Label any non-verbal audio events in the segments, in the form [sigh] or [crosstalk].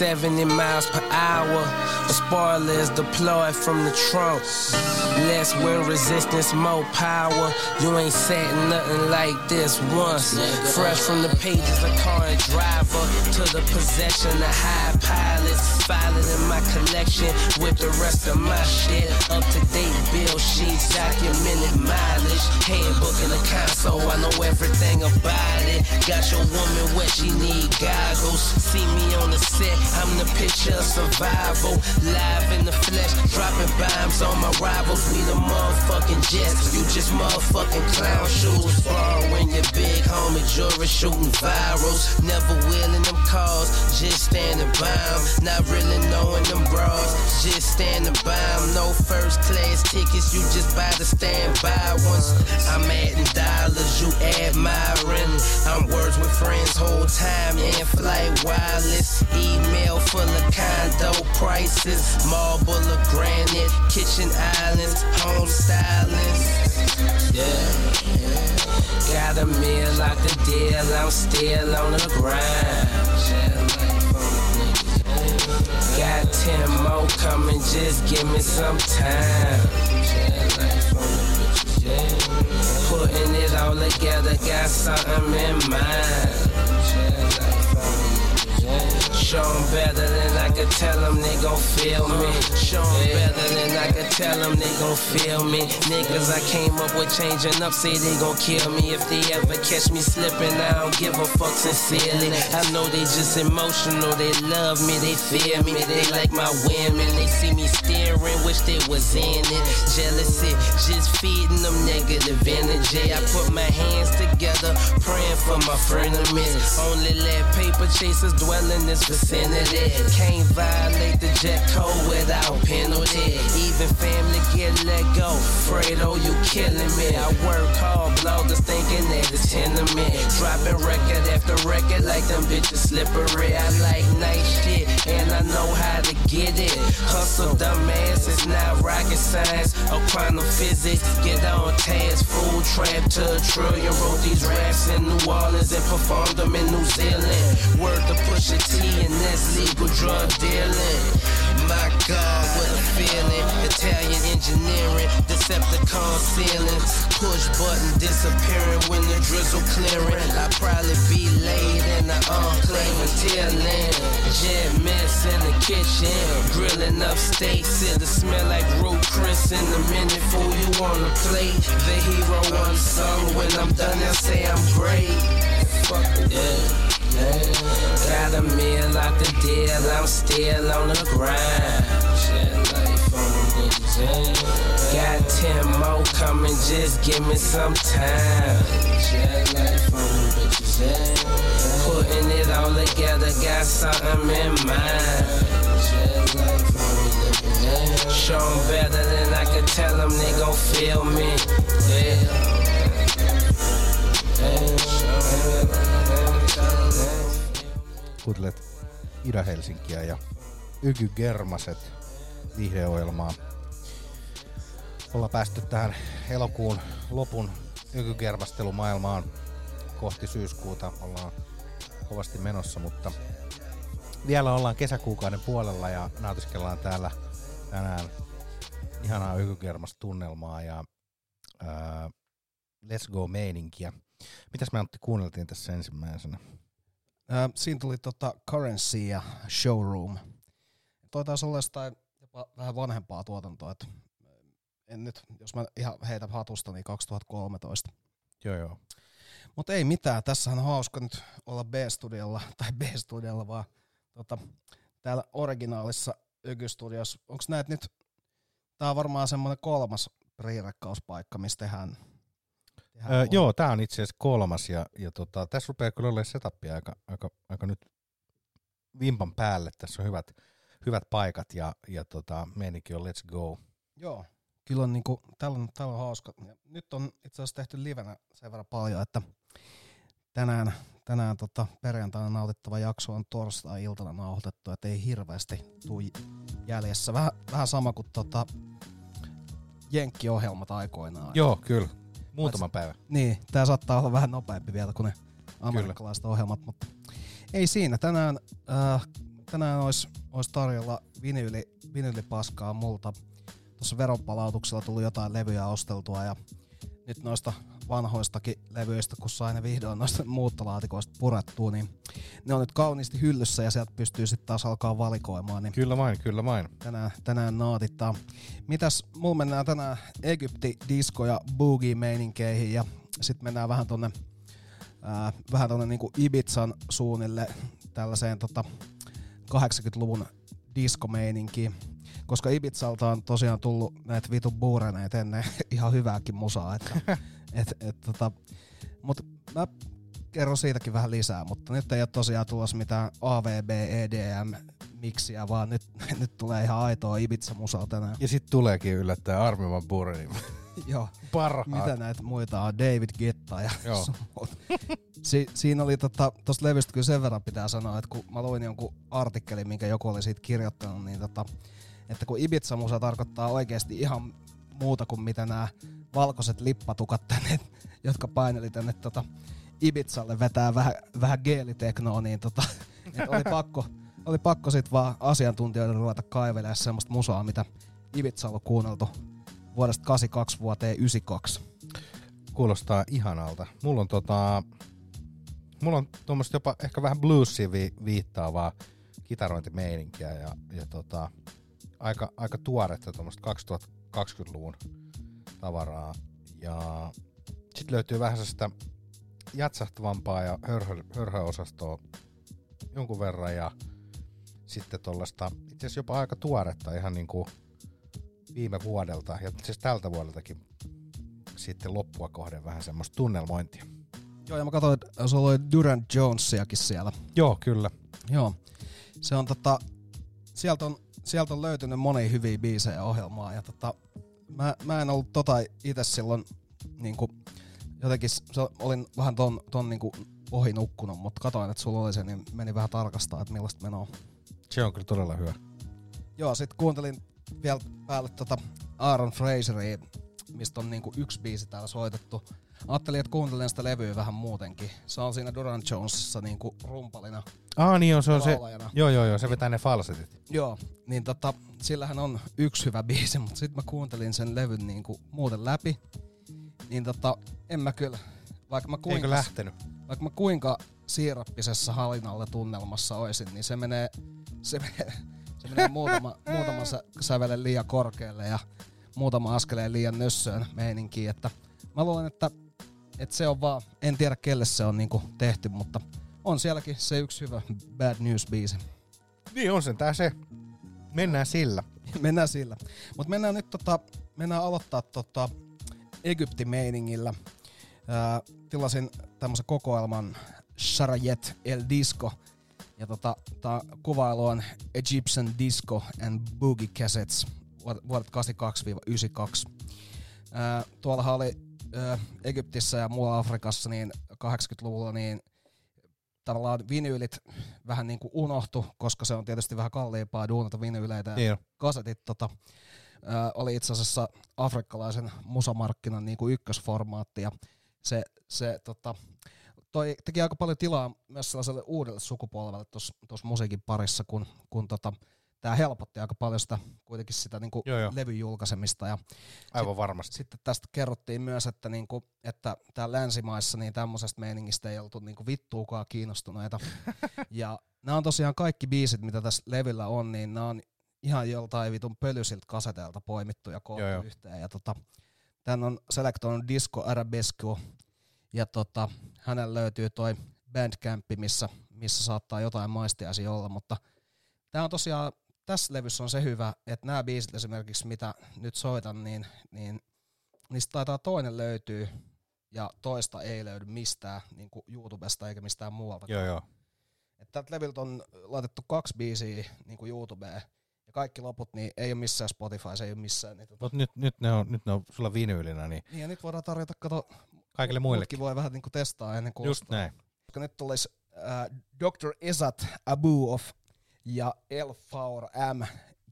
70 miles per hour, a spoiler is deployed from the trunk. Less wind resistance, more power. You ain't said nothing like this once. Fresh from the pages of car and driver to the possession of high pilots. Filing in my collection with the rest of my shit. Up to date bill sheets, documented mileage. Handbook in the console, I know everything about it. Got your woman wet, she need goggles. See me on the set, I'm the picture of survival. Live in the flesh, dropping bombs on my rivals. We the motherfucking jets, you just motherfucking clown shoes. Borrowing your big homie jewelry, shooting virals. Never wheeling them cars, just standing by 'em. Not really knowing them bras, just standing by 'em. No first class tickets, you just buy the standby ones. I'm adding dollars, you admiring. I'm words with friends whole time in flight wireless. Email full of condo prices, marble or granite, kitchen islands, home stylings. Yeah. Got a meal out the deal, I'm still on the grind. Ten more coming, just give me some time. Putting it all together, got something in mind. Show 'em better than I could tell them they gon' feel me. Show 'em better than I could tell them they gon' feel me. Niggas I came up with changing up say they gon' kill me. If they ever catch me slipping, I don't give a fuck sincerely. I know they just emotional, they love me, they fear me. They like my women, they see me steering, wish they was in it. Jealousy, just feeding them negative energy. I put my hands together, praying for my frenemies. Only let paper chasers dwell in this vicinity. Can't violate the jet code without penalty. Even family get let go. Fredo, you killing me. I work hard, bloggers thinking that it's tenement. Dropping record after record like them bitches slippery. I like nice shit and I know how to get it. Hustle dumbass, it's not rocket science or quantum physics. Get on task, food trap to a trillion. Wrote these raps in New Orleans and performed them in New Zealand. Word to push a T and that's legal drug dealing. My God, what a feeling. Italian engineering, Decepticon ceilings. Push button disappearing when the drizzle clearing. I probably be laid in the enclave until then. Jet mess in the kitchen, grilling up steaks. It'll smell like root Chris in a minute. Fool you on the plate. The hero unsung. When I'm done, they'll say I'm great. Fuck. Yeah. Got a meal out the deal, I'm still on the grind. Got ten more coming, just give me some time. Putting it all together, got something in mind. Show 'em better than I could tell them they gon' feel me. Yeah. Kuuntelet Ida-Helsinkiä ja Yky Germaset viihdeohjelmaa. Ollaan päästy tähän elokuun lopun Yky Germastelumaailmaan kohti syyskuuta. Ollaan kovasti menossa, mutta vielä ollaan kesäkuukauden puolella ja nautiskellaan täällä tänään ihanaa Yky-Germas-tunnelmaa ja ää, Let's Go-meininkiä. Mitäs me Antti kuunneltiin tässä ensimmäisenä? Ää, siinä tuli tota Currency ja Showroom. Toi taisi olla jostain jopa vähän vanhempaa tuotantoa. Et en nyt, jos mä ihan heitä hatusta, niin 2013. Joo joo. Mutta ei mitään, tässä on hauska nyt olla B-studiolla, [laughs] tai B-studiolla vaan tota, täällä originaalissa Yky-studiossa. Onko näitä nyt, tää on varmaan semmoinen kolmas riirekkauspaikka, missä tehdään Öö, joo, tämä on itse asiassa kolmas ja, ja tota, tässä rupeaa kyllä olemaan setupia aika, aika, aika nyt vimpan päälle. Tässä on hyvät, hyvät paikat ja, ja tota, meininki on let's go. Joo, kyllä on niinku, täällä on, täällä on hauska. Ja nyt on itse asiassa tehty livenä sen verran paljon, että tänään, tänään tota, perjantaina nautittava jakso on torstai-iltana nauhoitettu, että ei hirveästi tuu jäljessä. Vähän, vähän sama kuin tota, Jenkki-ohjelmat aikoinaan. Joo, kyllä. Muutama päivä. Niin, tää saattaa olla vähän nopeampi vielä kuin ne amerikkalaiset Kyllä. ohjelmat, mutta ei siinä. Tänään, äh, tänään olisi olis tarjolla vinyyli, vinyylipaskaa multa. Tuossa veronpalautuksella tuli jotain levyjä osteltua ja nyt noista vanhoistakin levyistä, kun sai ne vihdoin noista muuttolaatikoista purettua, niin ne on nyt kauniisti hyllyssä ja sieltä pystyy sitten taas alkaa valikoimaan. Niin kyllä vain, kyllä vain. Tänään, tänään naatittaa. Mitäs, mulla mennään tänään Egypti, disco ja boogie meininkeihin ja sitten mennään vähän tonne ää, vähän tonne niinku Ibizan suunnille tällaiseen tota 80-luvun diskomeininkiin koska Ibizalta on tosiaan tullut näitä vitu buureneita ennen [laughs] ihan hyvääkin musaa. Että, [laughs] et, et, tota, mut mä kerron siitäkin vähän lisää, mutta nyt ei ole tosiaan tulossa mitään AVB, EDM, miksiä, vaan nyt, [laughs] nyt tulee ihan aitoa Ibiza-musaa tänään. Ja sitten tuleekin yllättää Armin Van Burenin. [laughs] Joo. Parhaat. Mitä näitä muita on? David Guetta ja Joo. [laughs] si- siinä oli tota, tosta levystä kyllä sen verran pitää sanoa, että kun mä luin jonkun artikkelin, minkä joku oli siitä kirjoittanut, niin tota, että kun Ibiza-musa tarkoittaa oikeasti ihan muuta kuin mitä nämä valkoiset lippatukat tänne, [laughs] jotka paineli tänne tota Ibizalle vetää vähän, vähän geeliteknoa, niin tota, et [laughs] oli pakko, oli pakko sit vaan asiantuntijoiden ruveta kaivelemaan semmoista musaa, mitä Ibiza on kuunneltu vuodesta 82 vuoteen 92. Kuulostaa ihanalta. Mulla on tota, mulla on tuommoista jopa ehkä vähän bluesia vi- viittaavaa kitarointimeininkiä ja, ja tota, aika, aika tuoretta tuommoista 2020-luvun tavaraa. Ja sitten löytyy vähän sitä jatsahtavampaa ja hörhö, hörhöosastoa jonkun verran ja sitten tuollaista itse asiassa jopa aika tuoretta ihan niin kuin viime vuodelta ja siis tältä vuodeltakin sitten loppua kohden vähän semmoista tunnelmointia. Joo, ja mä katsoin, että se oli Durant Jonesiakin siellä. Joo, kyllä. Joo. Se on tota, sieltä on sieltä on löytynyt moni hyviä biisejä ohjelmaa. Ja tota, mä, mä en ollut tota itse silloin niinku, jotenkin se, olin vähän ton, ton niinku ohi nukkunut, mutta katoin, että sulla oli se, niin meni vähän tarkastaa, että millaista menoa. Se on kyllä todella hyvä. Joo, sit kuuntelin vielä päälle tota Aaron Fraseria, mistä on niinku yksi biisi täällä soitettu. Ajattelin, että kuuntelen sitä levyä vähän muutenkin. Se on siinä Duran Jonesissa niinku rumpalina. Ah niin on, se on se. Joo, joo, joo, se vetää ne falsetit. Joo, niin tota, sillähän on yksi hyvä biisi, mutta sitten mä kuuntelin sen levyn niinku muuten läpi. Niin tota, en mä kyllä, vaikka mä kuinka, Eikö lähtenyt? Vaikka mä kuinka siirappisessa halinalle tunnelmassa oisin, niin se menee, se menee, se menee muutama, [laughs] muutama sävelen liian korkealle ja muutama askeleen liian nössöön meininkiin, että mä luulen, että, että se on vaan, en tiedä kelle se on niinku tehty, mutta on sielläkin se yksi hyvä Bad News-biisi. Niin on sen tää se. Mennään sillä. [laughs] mennään sillä. Mutta mennään nyt tota, mennään aloittaa tota Egypti-meiningillä. Ää, tilasin tämmöisen kokoelman Sharayet El Disco. Ja tota, tää kuvailu on Egyptian Disco and Boogie Cassettes vuodet 82-92. Ää, tuollahan oli Egyptissä ja muualla Afrikassa niin 80-luvulla niin tavallaan vinyylit vähän niin kuin unohtu, koska se on tietysti vähän kalliimpaa duunata vinyyleitä. Ja kasetit tota, ää, oli itse asiassa afrikkalaisen musamarkkinan niin kuin ykkösformaatti ja se, se tota, toi teki aika paljon tilaa myös sellaiselle uudelle sukupolvelle tuossa musiikin parissa, kun, kun tota, tämä helpotti aika paljon sitä, kuitenkin sitä niinku levyn julkaisemista. Ja Aivan sit, varmasti. Sitten tästä kerrottiin myös, että, niinku, että täällä länsimaissa niin tämmöisestä meiningistä ei oltu niinku vittuukaan kiinnostuneita. [laughs] ja nämä on tosiaan kaikki biisit, mitä tässä levyllä on, niin nämä on ihan joltain vitun pölysiltä kaseteilta poimittu ja koottu yhteen. Ja tota, tän on selektoinut Disco Arabesco ja tota, hänellä löytyy toi Bandcamp, missä, missä saattaa jotain maistiaisia olla, mutta Tämä on tosiaan tässä levyssä on se hyvä, että nämä biisit esimerkiksi, mitä nyt soitan, niin, niin niistä taitaa toinen löytyy ja toista ei löydy mistään niin kuin YouTubesta eikä mistään muualta. Joo, joo. Tältä levyltä on laitettu kaksi biisiä niin kuin YouTubeen ja kaikki loput niin ei ole missään Spotify, se ei ole missään. Niin Mutta Mut nyt, nyt, ne on, nyt ne on sulla vinyylinä. Niin... niin ja nyt voidaan tarjota, kato, kaikille muillekin. voi vähän niin kuin testaa ennen kuin Just ostaa. näin. Koska nyt tulisi äh, Dr. Ezat Abu of ja El Faur M,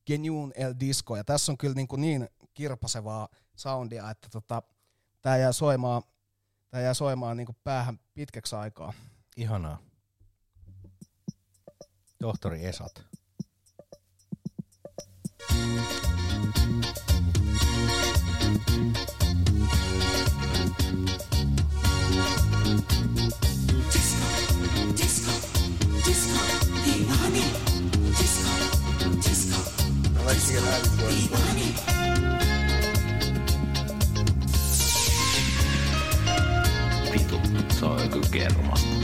Genuine El Disco. Ja tässä on kyllä niin, kuin niin kirpasevaa soundia, että tota, tämä jää soimaan, tää jää soimaan niin kuin päähän pitkäksi aikaa. Ihanaa. Tohtori Esat. Mm-hmm. get out of here. People.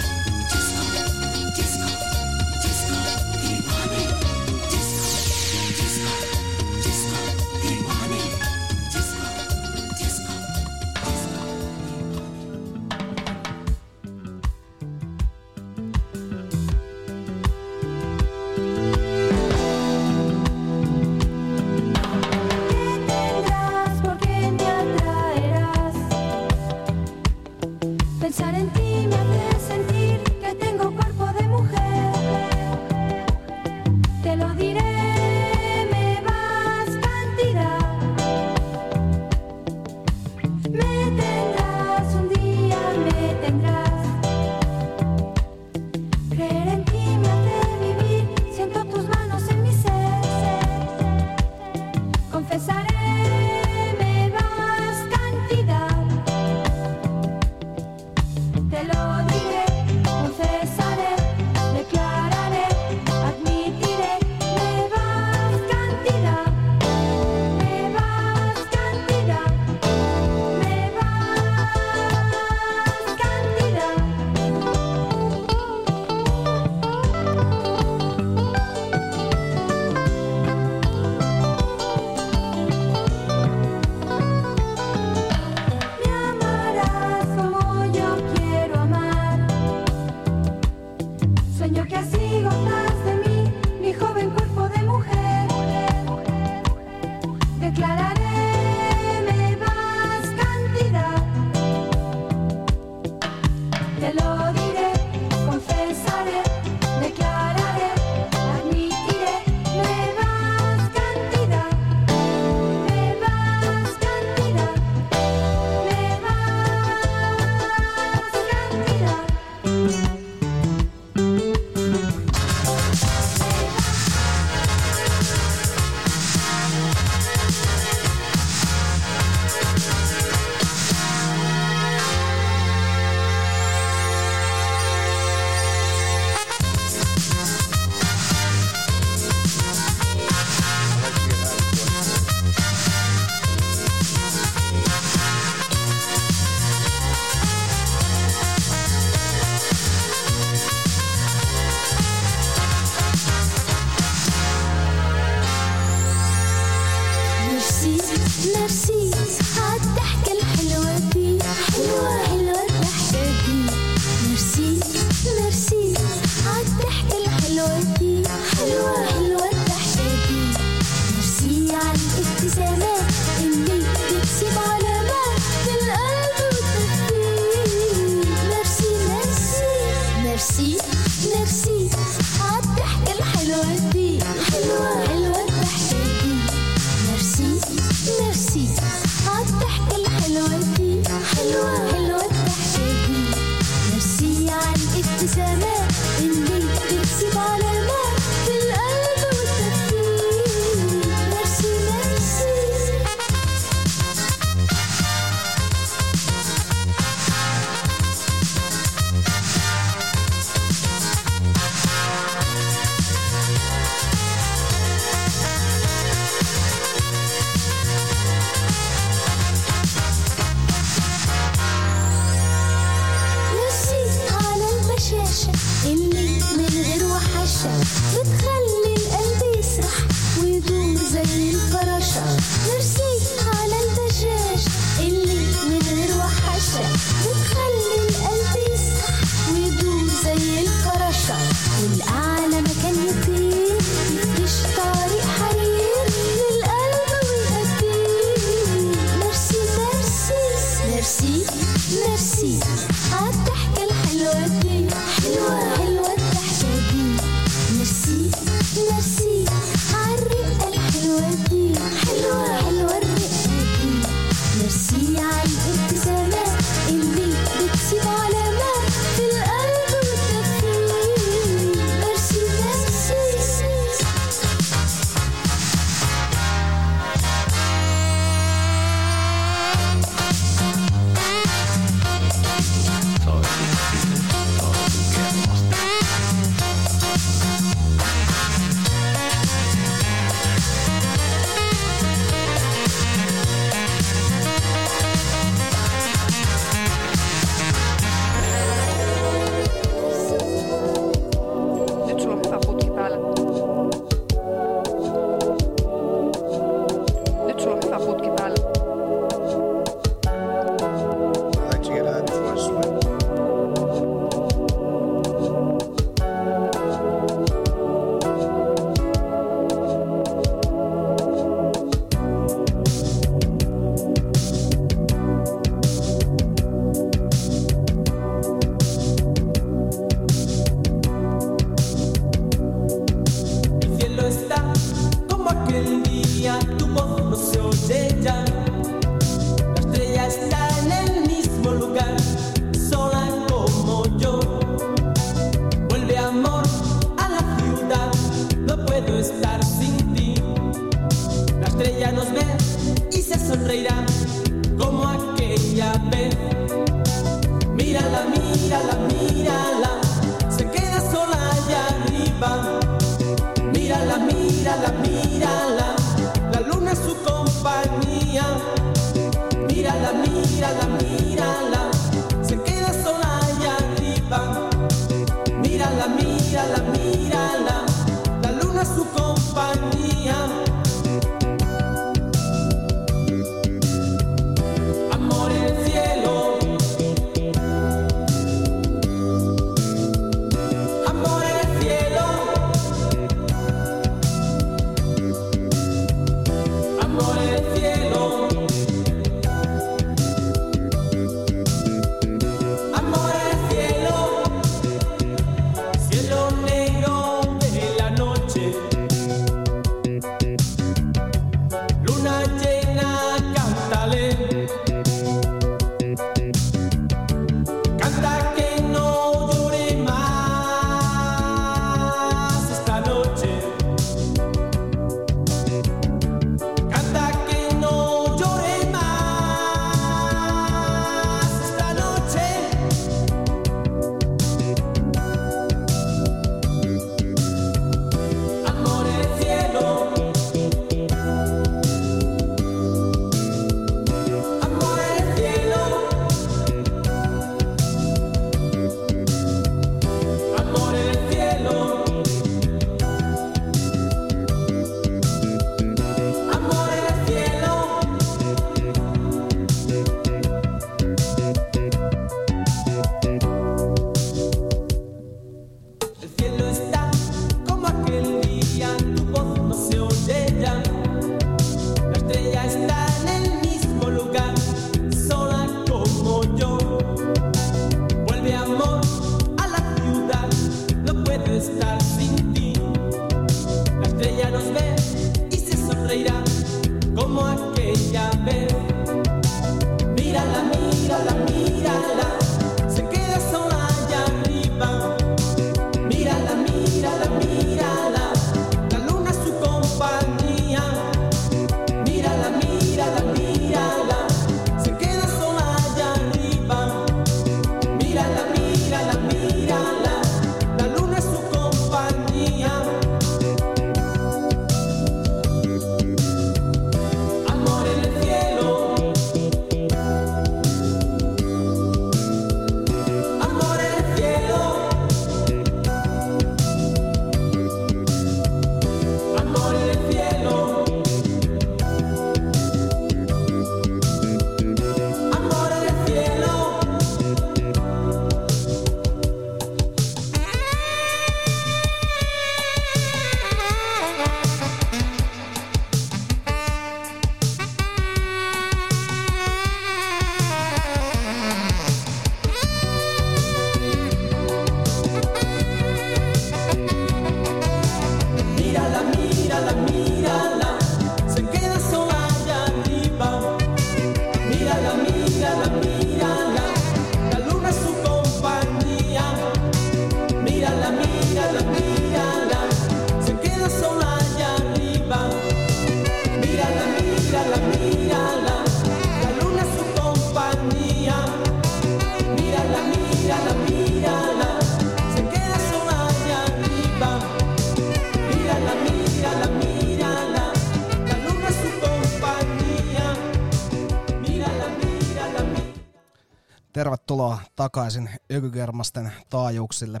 Takaisin Ökygermasten taajuuksille.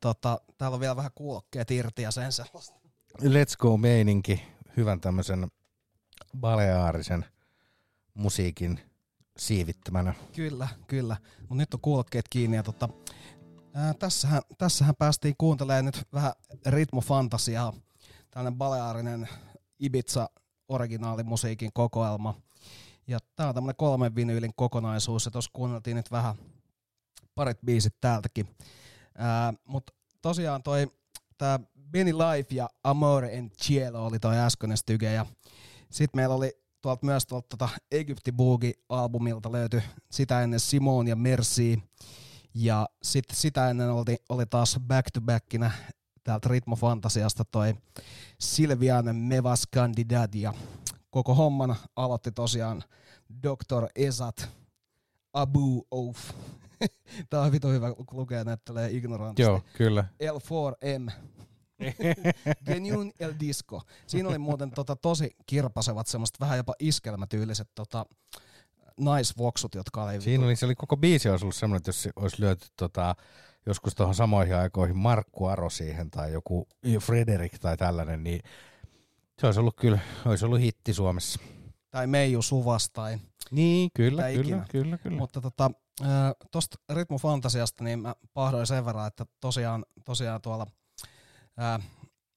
Tota, täällä on vielä vähän kuulokkeet irti ja sen sellaista. Let's go meininki, hyvän tämmöisen baleaarisen musiikin siivittämänä. Kyllä, kyllä. Mutta nyt on kuulokkeet kiinni ja tota, ää, tässähän, tässähän päästiin kuuntelemaan nyt vähän ritmofantasiaa. Tällainen baleaarinen Ibiza originaalimusiikin kokoelma. Ja tää on tämmönen kolmen vinyylin kokonaisuus, ja tuossa kuunneltiin nyt vähän parit biisit täältäkin. Ää, Mutta tosiaan toi tää Benny Life ja Amore en Cielo oli toi äskeinen styge, ja sitten meillä oli tuolta myös tuolta tota Egypti Boogie-albumilta löytyi sitä ennen Simon ja Merci. Ja sitten sitä ennen oli, oli taas back to backinä täältä Ritmofantasiasta toi Silvian Mevas Candidat ja koko homman aloitti tosiaan Dr. Esat Abu Ouf. [laughs] Tää on vitu hyvä kun lukee näyttelee ignorantisti. Joo, kyllä. L4M. [laughs] Genuine El Disco. Siinä oli muuten tota, tosi kirpasevat semmoista vähän jopa iskelmätyyliset tota, naisvoksut, jotka oli... Siinä oli, se oli koko biisi olisi ollut semmoinen, että jos olisi lyöty tota, joskus tuohon samoihin aikoihin Markku Aro siihen tai joku Frederik tai tällainen, niin se olisi ollut kyllä, olisi ollut hitti Suomessa. Tai Meiju Suvas tai... Niin, kyllä, kyllä, ikinä. kyllä, kyllä. Mutta tota, ää, tosta Ritmofantasiasta niin mä pahdoin sen verran, että tosiaan, tosiaan tuolla ää,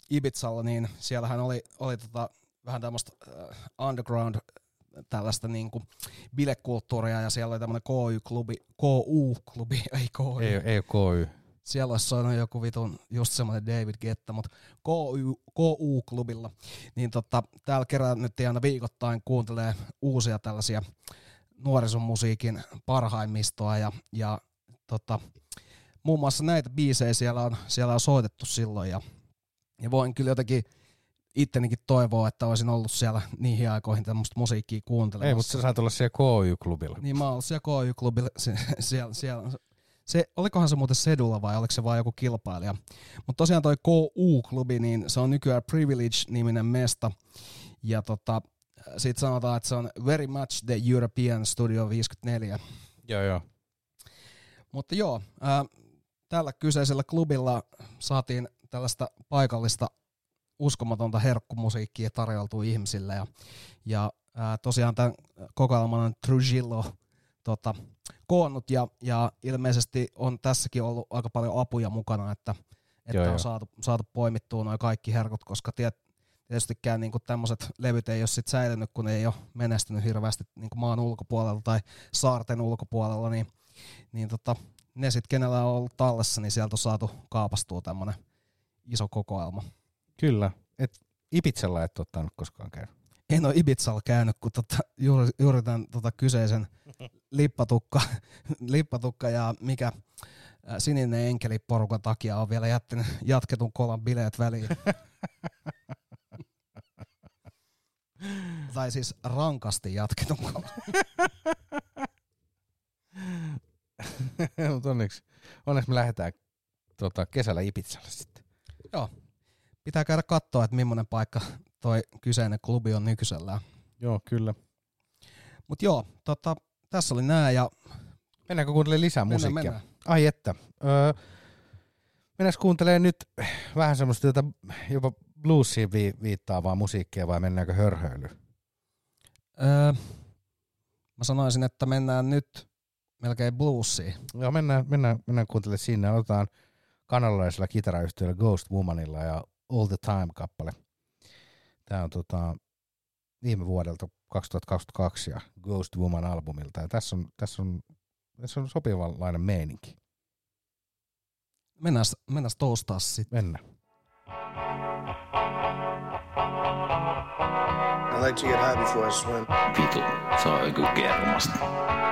Ibizalla, niin siellähän oli, oli tota, vähän tämmöistä äh, underground tällaista niinku bilekulttuuria ja siellä oli tämmöinen KY-klubi, KU-klubi, [laughs] ei KY. ei, ei KY. Siellä olisi soinut joku vitun just semmoinen David Getta, mutta KU, KU-klubilla, niin tota, täällä kerran nyt aina viikoittain kuuntelee uusia tällaisia nuorison musiikin parhaimmistoa ja, ja tota, muun muassa näitä biisejä siellä on, siellä on soitettu silloin ja, ja voin kyllä jotenkin ittenikin toivoa, että olisin ollut siellä niihin aikoihin tämmöistä musiikkia kuuntelemassa. Ei, mutta sä saat olla siellä KY-klubilla. Niin mä oon siellä KY-klubilla, se, siellä, siellä, se, olikohan se muuten Sedulla vai oliko se vaan joku kilpailija. Mutta tosiaan toi KU-klubi, niin se on nykyään Privilege-niminen mesta. Ja tota, sit sanotaan, että se on very much the European Studio 54. Joo, joo. Mutta joo, ää, tällä kyseisellä klubilla saatiin tällaista paikallista uskomatonta herkkumusiikkia tarjoltu ihmisille. Ja, ja ää, tosiaan tämän kokoelman on Trujillo tota, koonnut ja, ja ilmeisesti on tässäkin ollut aika paljon apuja mukana, että, että Joo, on joo. saatu, saatu poimittua noin kaikki herkut, koska tiet, tietystikään niinku tämmöiset levyt ei ole sit säilynyt, kun ei ole menestynyt hirveästi niinku maan ulkopuolella tai saarten ulkopuolella, niin, niin tota, ne sit, kenellä on ollut tallessa, niin sieltä on saatu kaapastua tämmönen iso kokoelma. Kyllä. Et Ipitsellä et ottanut koskaan käynyt. En ole Ibizalla käynyt, kun tota, juuri, juuri tämän tota, kyseisen [laughs] lippatukka, lippatukka ja mikä sininen enkeli porukan takia on vielä jättänyt jatketun kolan bileet väliin. [laughs] tai siis rankasti jatketun kolan. Mutta onneksi, onneksi me lähdetään tota, kesällä Ipitsälle sitten. Joo. Pitää käydä katsoa, että millainen paikka toi kyseinen klubi on nykyisellään. Joo, kyllä. Mut joo, tota, tässä oli nää ja Mennäänkö kuuntelemaan lisää Mennään, musiikkia? mennään. Ai että. Öö, mennäänkö kuuntelemaan nyt vähän semmoista jopa bluesiin vi- viittaavaa musiikkia vai mennäänkö hörhöilyyn? öö, mä sanoisin, että mennään nyt melkein bluesiin. Joo, mennään, mennään, mennään kuuntelemaan sinne. Aloitetaan kanadalaisella kitarayhtiöllä Ghost Womanilla ja All the Time-kappale. Tämä on tota, viime vuodelta 2022 ja Ghost Woman albumilta. Ja tässä on, tässä on, tässä on sopivanlainen meininki. Mennään, mennään toastaa sitten. Mennään. Like to get high before I swim. Vitu, se on joku kermasta.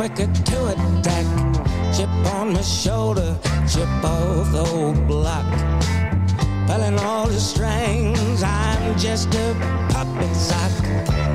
quicker to attack. Chip on my shoulder, chip off the old block. Pulling all the strings, I'm just a puppet sock.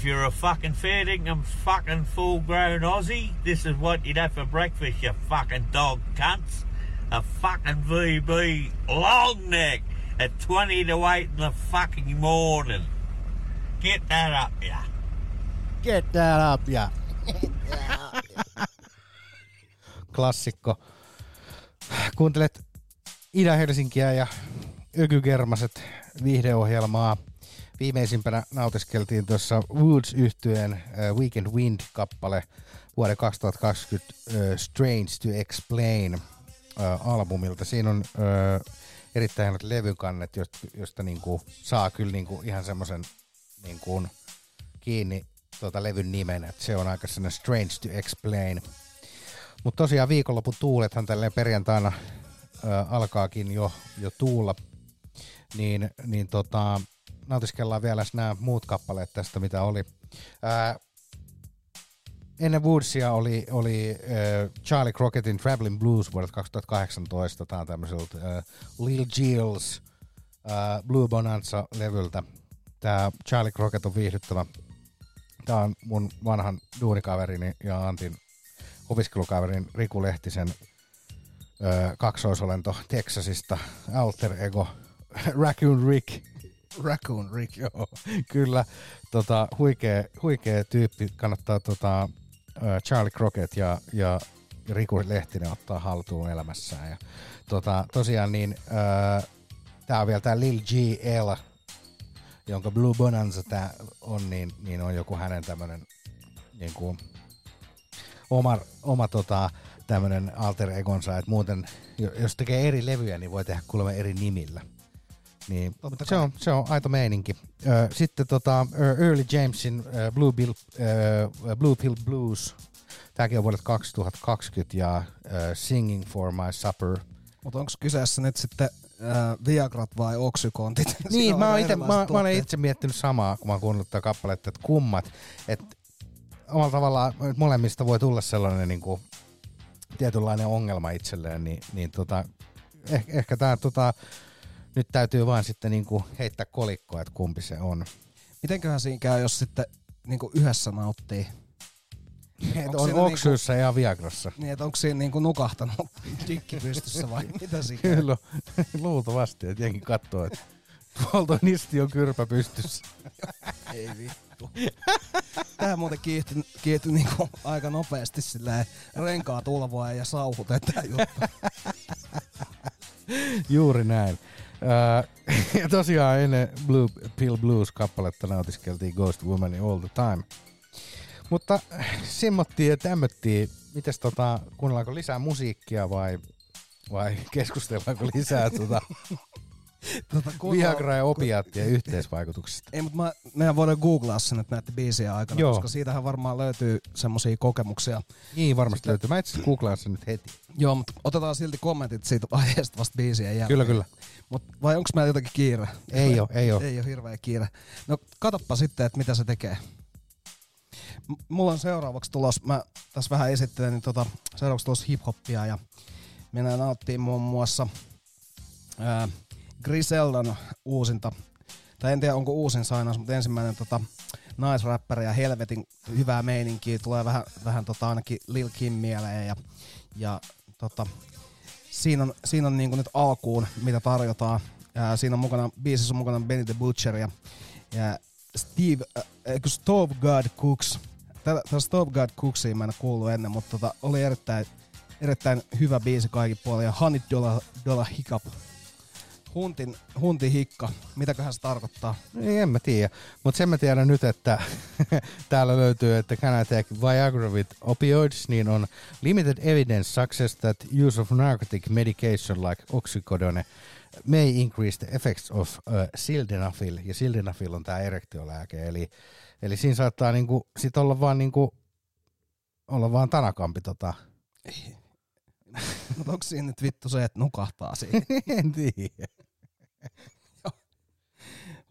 If you're a fucking fair dinkum fucking full grown Aussie, this is what you'd have for breakfast, you fucking dog cunts. A fucking VB long neck at 20 to 8 in the fucking morning. Get that up, yeah. Get that up, ja. [laughs] Klassikko. Kuuntelet Ida-Helsinkiä ja Ökygermaset viihdeohjelmaa. Viimeisimpänä nautiskeltiin tuossa woods yhtyeen Weekend Wind-kappale vuoden 2020 uh, Strange to Explain uh, albumilta. Siinä on uh, erittäin hienot levykannet, josta, josta niinku saa kyllä niinku ihan semmoisen niinku kiinni tuota levyn nimen, että se on aika sellainen Strange to Explain. Mutta tosiaan viikonlopun tuulethan tälleen perjantaina ö, alkaakin jo, jo tuulla, niin, niin tota, nautiskellaan vielä nämä muut kappaleet tästä, mitä oli. Ää, ennen Woodsia oli, oli äh, Charlie Crocketin Traveling Blues vuodelta 2018. Tämä on tämmöiseltä Lil Gills äh, Blue Bonanza-levyltä. Tämä Charlie Crockett on viihdyttävä. Tämä on mun vanhan duunikaverini ja Antin opiskelukaverin Riku Lehtisen äh, kaksoisolento Texasista. Alter Ego [laughs] Raccoon Rick. Raccoon Rick, [laughs] joo. Kyllä, tota, huikea, huikea tyyppi. Kannattaa tota, Charlie Crockett ja, ja Riku Lehtinen ottaa haltuun elämässään. Ja, tota, tosiaan niin, tämä on vielä tämä Lil GL, jonka Blue Bonanza tää on, niin, niin on joku hänen tämmönen niin kuin, oma, oma tota, tämmönen alter egonsa, että muuten, jo- jos tekee eri levyjä, niin voi tehdä kuulemma eri nimillä. Niin, se on, se on aito meininki. Sitten tota, Early Jamesin Blue, Bill, Blue Pill Blues. Tämäkin on vuodelta 2020 ja Singing for My Supper. Mutta onko kyseessä nyt sitten äh, Viagrat vai Oksykontit? [laughs] Niin, mä, ite, mä, mä olen itse miettinyt samaa, kun mä oon kuunnellut tätä kappaletta, että kummat. Että omalla tavallaan että molemmista voi tulla sellainen niin kuin, tietynlainen ongelma itselleen, niin, niin tota, eh, ehkä tämä tota, nyt täytyy vaan sitten niin kuin heittää kolikkoa, että kumpi se on. Mitenköhän siinä käy, jos sitten niinku yhdessä nauttii? Et on Oksyyssä ja Viagrassa. Niin, että onko siinä niinku nukahtanut [laughs] dikki pystyssä vai [laughs] mitä siinä käy? Kyllä, [laughs] luultavasti, että jengi katsoo, että tuolta on kyrpä pystyssä. Ei vittu. Tää muuten kiihtyi, kiihtyi niinku aika nopeasti silleen renkaa tulvoa ja sauhute tää juttu. Juuri näin. [laughs] Ja tosiaan ennen Blue Pill Blues-kappaletta nautiskeltiin Ghost Woman All the Time. Mutta simmottiin ja tämmöttiin. Mites tota, kuunnellaanko lisää musiikkia vai, vai keskustellaanko lisää [laughs] tota, Tota, kuunnellaan- Viagra ja opiaattien yhteisvaikutuksista? Ei, mutta mä, meidän voidaan googlaa sen nyt näiden biisien aikana, Joo. koska siitähän varmaan löytyy semmosia kokemuksia. Niin varmasti löytyy. Mä itse googlaan sen nyt heti. Joo, mutta otetaan silti kommentit siitä aiheesta vasta biisien jälkeen. Kyllä, kyllä. Mut vai onko meillä jotakin kiire? Ei oo, ei oo. Ei ole hirveä kiire. No katoppa sitten, että mitä se tekee. M- mulla on seuraavaksi tulos, mä tässä vähän esittelen, niin tota, seuraavaksi tulos hiphoppia ja minä nauttiin muun muassa ää, Griseldan uusinta, tai en tiedä onko uusin sainaus, mutta ensimmäinen tota, naisräppäri ja helvetin hyvää meininkiä, tulee vähän, vähän tota, ainakin Lil Kim mieleen ja, ja tota, siinä on, siinä on niinku nyt alkuun, mitä tarjotaan. Ja siinä on mukana, biisissä on mukana Benny the Butcher ja, ja Steve, äh, Stove God Cooks. Tätä, tätä Stove God Cooksia mä en kuullut ennen, mutta tota, oli erittäin, erittäin hyvä biisi kaikin puolin. Ja Honey Dollar, Dollar Hiccup. Huntin, huntin hikka. Mitäköhän se tarkoittaa? Ei, en mä tiedä. Mutta sen mä tiedän nyt, että [laughs] täällä löytyy, että can I take Viagra with opioids, niin on limited evidence success that use of narcotic medication like oxycodone may increase the effects of uh, sildenafil, ja sildenafil on tämä erektiolääke, eli, eli siinä saattaa niinku, sit olla vaan niinku, olla vaan tanakampi tota. [laughs] Mutta onko siinä nyt vittu se, että nukahtaa siihen? [laughs] en tiedä.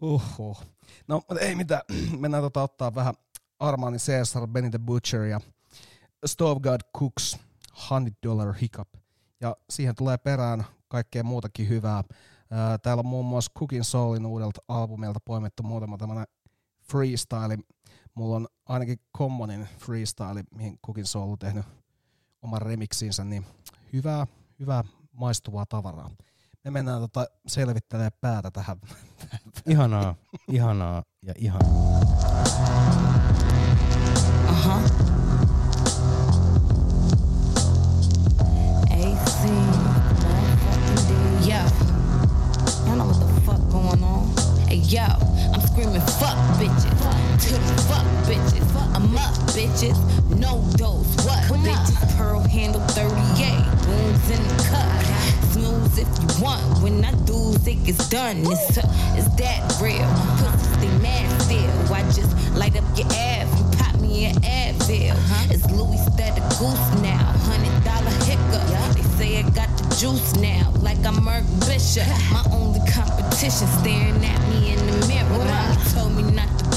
Uhuh. No, mutta ei mitään. [clears throat] Mennään tota ottaa vähän Armani Caesar, Benny the Butcher ja Stove God Cooks, Honey Dollar Hiccup. Ja siihen tulee perään kaikkea muutakin hyvää. Ää, Täällä on muun muassa Cooking Soulin uudelta albumilta poimittu muutama tämmönen freestyle mulla on ainakin Commonin freestyle, mihin kukin soulu tehnyt oman remiksinsä, niin hyvää, hyvää maistuvaa tavaraa. Me mennään tota selvittelemään päätä tähän. Ihanaa, ihanaa ja ihanaa. AC, motherfucking D. Yo, y'all know what the fuck going on? Hey yo, I'm screaming fuck bitches, to the fuck bitches. I'm up bitches, no dose, what bitches? Pearl handle 38, wounds in the cut. Snooze if you want, when I do, think it's done. It's, uh, it's that real. Pussies, they mad still. I just light up your ass and pop me an Advil. It's Louis Stetter Goose now, hundred dollar hiccup. They say I got the juice now, like I'm Merc Bishop. My only competition staring at me in the mirror. Mama told me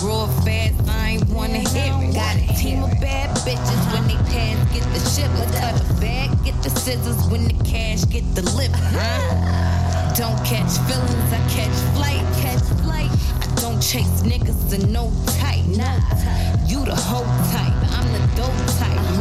not to grow up fast, I ain't wanna hear it. Got a team of bad bitches when they pass, get the shipper. Cut a bag, get the scissors when the cash get delivered. Huh? [laughs] Don't catch feelings, I catch flight, catch flight. I don't chase niggas in no tight, nah. You the whole type, I'm type.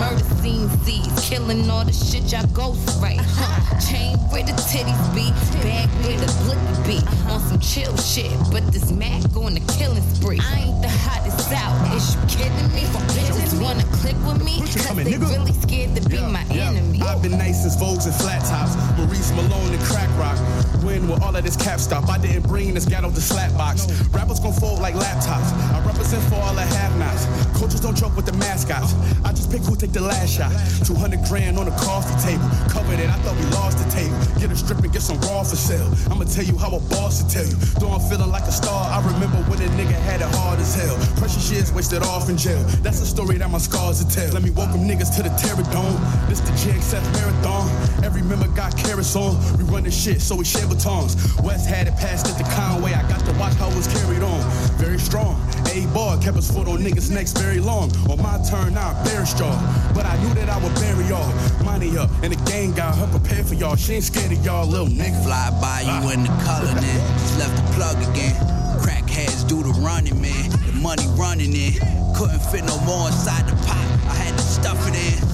Murder scene seeds, killing all the shit y'all ghost right. Huh? Chain where the titties be, bag where the blicky be. On some chill shit, but this Mac on the killing spree. I ain't the hottest out, is you kidding me? For bitches wanna click with me, cause coming, they nigga? really scared to be my enemy. I've been nice since Vogues and flat tops. Maurice Malone and crack rock. When will all of this cap stop? I didn't bring this ghetto to slap box. Rappers gon' fold like laptops. I represent for all the have nots. Coaches don't joke with the mascots. I just pick who take the last shot. 200 grand on the coffee table. Covered it, I thought we lost the table. Get a strip and get some raw for sale. I'ma tell you how a boss to tell you. Though I'm feeling like a star, I remember when a nigga had it hard as hell. Precious years wasted off in jail. That's a story that my scars will tell. Let me welcome niggas to the Terror Dome. This the GXF Marathon. Every member got carrots on. We run this shit, so we share batons. West had it passed at the Conway. I got to watch how it was carried on. Very strong. A bar kept his foot on niggas' necks very long. On my turn, I bear straw. But I knew that I would bury y'all. Money up, and the gang got her prepared for y'all. She ain't scared of y'all, little nigga. Fly by you in the color then. Just left the plug again. Crackheads do the running, man. The money running in. Couldn't fit no more inside the pot. I had to stuff it in.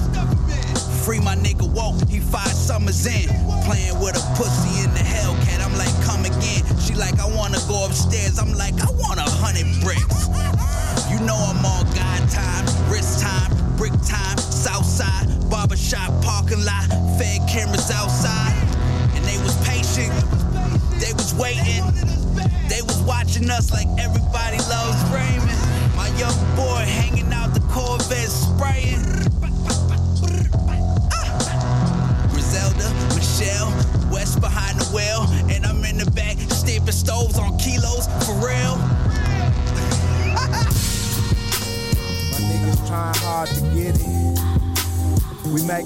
Free my nigga woke, he five summers in. Playing with a pussy in the Hellcat. I'm like, come again. She like, I wanna go upstairs. I'm like, I want a hundred bricks. You know I'm on God time, wrist time, brick time, south side, barbershop, parking lot, fed cameras outside. And they was patient, they was waiting, they was watching us like everybody loves Raymond. My young boy hanging out the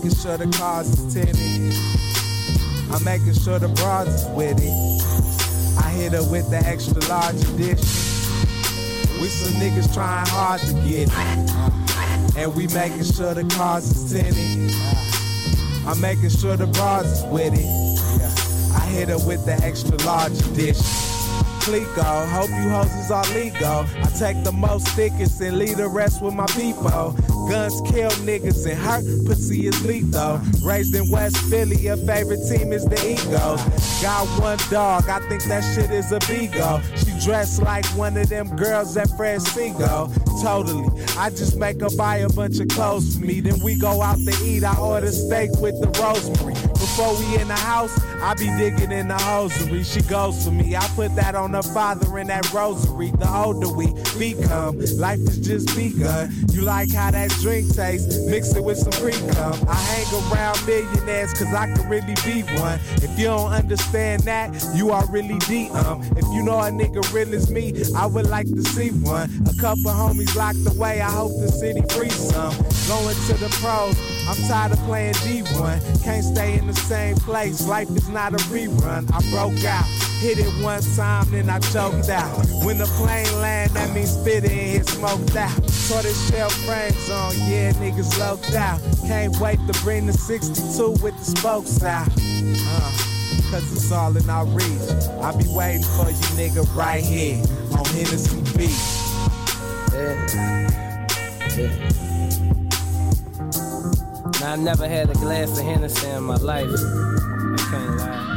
making sure the cars is tinted. I'm making sure the bras is with it. I hit her with the extra large edition. We some niggas trying hard to get it. And we making sure the cars is tinted. I'm making sure the bras is with it. I hit her with the extra large edition. Clico, hope you hoses are legal. I take the most thickest and leave the rest with my people. Guns kill niggas and hurt, pussy is lethal. Raised in West Philly, your favorite team is the Eagles. Got one dog, I think that shit is a beagle. She dressed like one of them girls at Fred Seagull. Totally, I just make her buy a bunch of clothes for me. Then we go out to eat, I order steak with the rosemary. Before we in the house, I be digging in the hosiery. She goes for me, I put that on her father in that rosary. The older we become, life is just begun. You like how that drink tastes, mix it with some pre-cum. I hang around millionaires cause I can really be one. If you don't understand that, you are really deep. Um, if you know a nigga real as me, I would like to see one. A couple homies locked away, I hope the city frees some. Going to the pros, I'm tired of playing D1. Can't stay in the same place, life is not a rerun. I broke out. Hit it one time, then I choked out. When the plane land, that means spit in, hit smoked out. Saw this shell frames on, yeah, niggas loped out. Can't wait to bring the 62 with the spokes out. Uh, Cause it's all in our reach. I be waiting for you, nigga, right here on Hennessy Beach. Yeah. Now, I never had a glass of Hennessy in my life. Lie.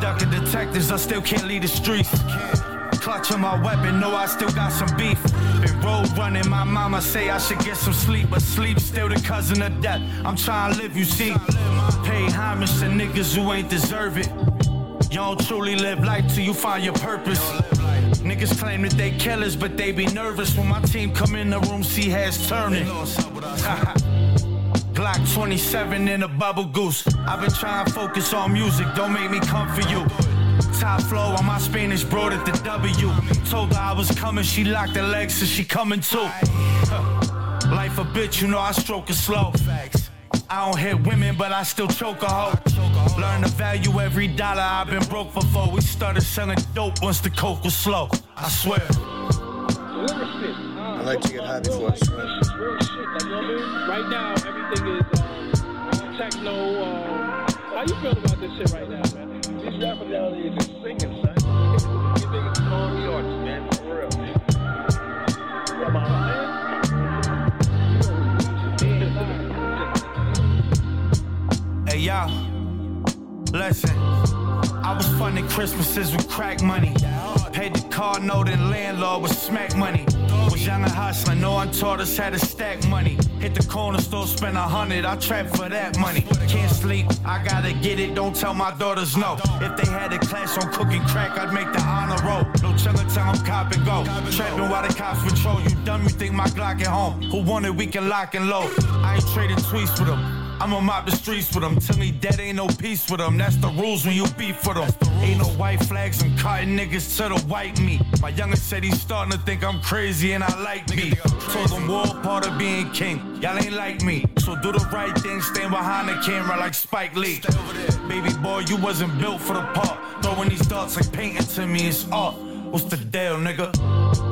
Ducking detectives, I still can't leave the streets. Clutching my weapon, know I still got some beef. Been road running, my mama say I should get some sleep, but sleep still the cousin of death. I'm trying to live, you see. Pay homage to niggas who ain't deserve it. You don't truly live life till you find your purpose. Niggas claim that they killers, but they be nervous when my team come in the room, see heads turning. [laughs] Glock 27 in a bubble goose. I've been trying to focus on music, don't make me come for you. Top flow on my Spanish broad at the W. Told her I was coming, she locked her legs, so she coming too. [laughs] Life a bitch, you know I stroke it slow. I don't hit women, but I still choke a hoe. Learn to value every dollar I've been broke before. We started selling dope once the coke was slow. I swear. I like to get high before I sweat. real shit. Like, you know what I mean? Right now, everything is um, techno. Um, how you feel about this shit right now, man? These rappers nowadays is singing, son. You niggas calling the artists, Hey y'all, listen. I was funding Christmases with crack money. Paid the car note and landlord with smack money. Was young and hustling, no one taught us how to stack money. Hit the corner store, spend a hundred, I trap for that money. Can't sleep, I gotta get it, don't tell my daughters no. If they had a class on cooking crack, I'd make the honor roll. No chillin' till I'm cop and go. Trapping while the cops patrol. You dumb, you think my Glock at home. Who want it, we can lock and load. I ain't trading tweets with them. I'ma mop the streets with them. Tell me that ain't no peace with them. That's the rules when you beef with them. Ain't no white flags, I'm cutting niggas to the white meat. My youngest said he's starting to think I'm crazy and I like me. Told him war part of being king. Y'all ain't like me. So do the right thing, stand behind the camera like Spike Lee. Baby boy, you wasn't built for the part. Throwing these darts like painting to me, it's art. What's the deal, nigga?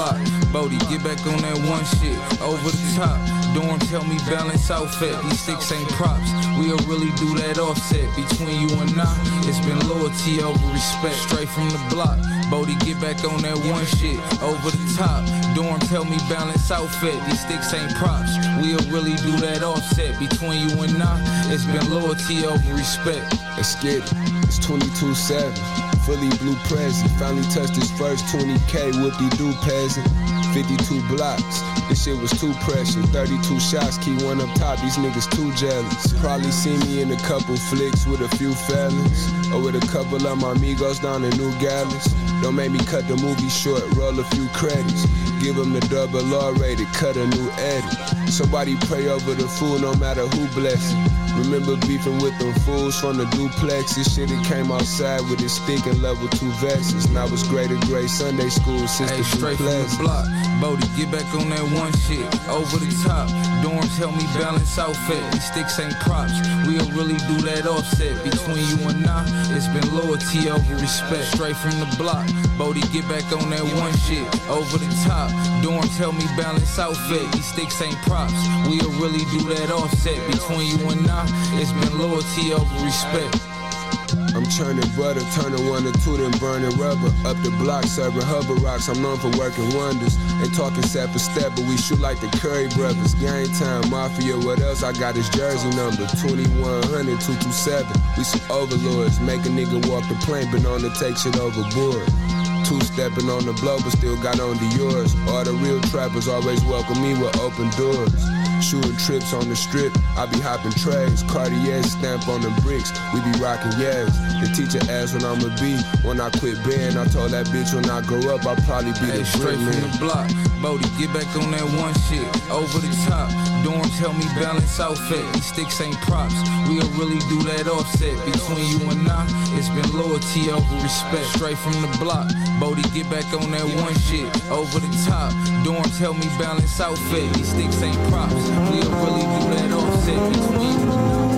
Block. Bodie, get back on that one shit. Over the top. Dorm tell me balance outfit. These sticks ain't props. We'll really do that offset between you and I. It's been loyalty over respect. Straight from the block. Bodie, get back on that one shit. Over the top. Dorm tell me balance outfit. These sticks ain't props. We'll really do that offset between you and I. It's been loyalty over respect. Let's get it. It's 22 7. Fully blue present. Finally touched his first 20k. Whoopie doo peasant. 52 blocks. This shit was too precious. 32 shots, key one up top. These niggas too jealous. Probably see me in a couple flicks with a few fellas. Or with a couple of my amigos down in New Galles. Don't make me cut the movie short, roll a few credits. Give them the double R rated, cut a new edit. Somebody pray over the fool, no matter who bless it. Remember beefing with them fools from the duplex. This shit it came outside with his stinking level two vests. Now it's greater grade Sunday school sister Hey, straight from the block. Bodie, get back on that one shit. Over the top. Dorms help me balance outfit. These sticks ain't props. We'll really do that offset between you and I. It's been loyalty over respect. Straight from the block. Bodie, get back on that one shit. Over the top. Dorms help me balance outfit. These sticks ain't props. We'll really do that offset between you and I. It's been loyalty over respect. I'm churning butter, turning one or two, then burning rubber. Up the block, serving hover rocks. I'm known for working wonders. Ain't talking step for step, but we shoot like the Curry brothers. Gang time, mafia, what else? I got his jersey number 2100 227. We some overlords, make a nigga walk the plank, but on to take shit overboard. Two stepping on the blow, but still got on to yours. All the real trappers always welcome me with open doors. Shooting trips on the strip, I be hopping trays. Cartier stamp on the bricks, we be rocking yes. The teacher asked when I'ma be. When I quit band, I told that bitch when I grow up, I'll probably be Hey, the straight from the block. Bodie, get back on that one shit. Over the top. Dorms help me balance outfit. These sticks ain't props. We'll really do that offset. Between you and I, it's been loyalty over respect. Straight from the block. Bodie, get back on that one shit. Over the top. Dorms help me balance outfit. These sticks ain't props. We'll really do that offset. Between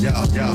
Yo.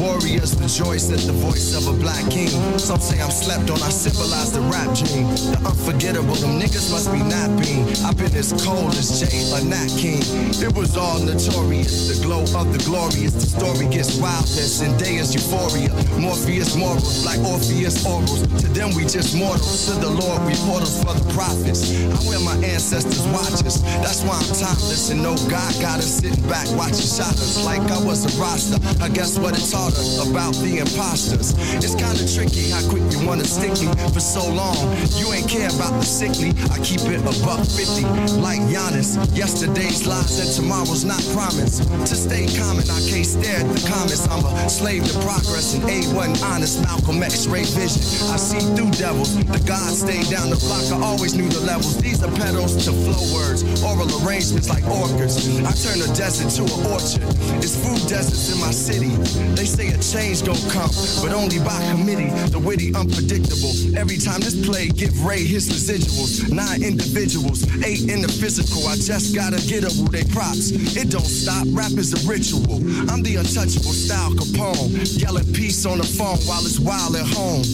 Warriors rejoice at the voice of a black king. Some say I'm slept on, I symbolize the rap gene. The unforgettable, them niggas must be napping. I've been as cold as Jay, a Nat King. It was all notorious, the glow of the glorious. The story gets wildest, and day is euphoria. Morpheus morals, like Orpheus orals. To them, we just mortals. To the Lord, we portals for the prophets. I wear my ancestors' watches. That's why I'm timeless, and no God got us sitting back watching shadows like I was a roster. I guess what it taught us about the imposters. It's kinda tricky how quick you wanna stick me for so long. You ain't care about the sickly. I keep it above fifty, like Giannis. Yesterday's lies and tomorrow's not promised. To stay common, I can't stare at the comments. I'm a slave to progress and A1 honest. Malcolm X-ray vision. I see through devils. The gods stay down the block. I always knew the levels. These are to flow words. Oral arrangements like orchids. I turn a desert to an orchard. It's food deserts in my city. They say a change gon' come, but only by committee. The witty, unpredictable. Every time this play, give Ray his residuals. Nine individuals, eight in the physical. I just gotta get a who they props. It don't stop. Rap is a ritual. I'm the untouchable style Capone. Yelling peace on the phone while it's wild at home.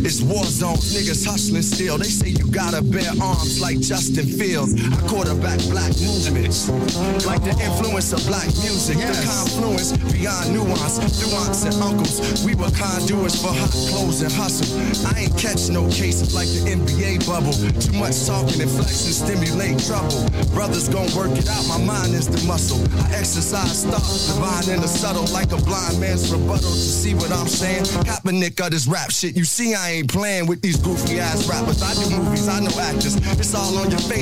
It's war zones, niggas hustling still. They say you gotta bear arms like Justin Fields. I quarterback black movements. Like the influence of black music. The confluence beyond nuance. Nuance and uncles. We were conduits for hot clothes and hustle. I ain't catch no cases like the NBA bubble. Too much talking and flexing stimulate trouble. Brothers gon' work it out. My mind is the muscle. I exercise thought, divine and the subtle, like a blind man's rebuttal to see what I'm saying. Kaepernick of this rap shit. You see, I ain't playing with these goofy ass rappers. I do movies, I know actors. It's all on your face.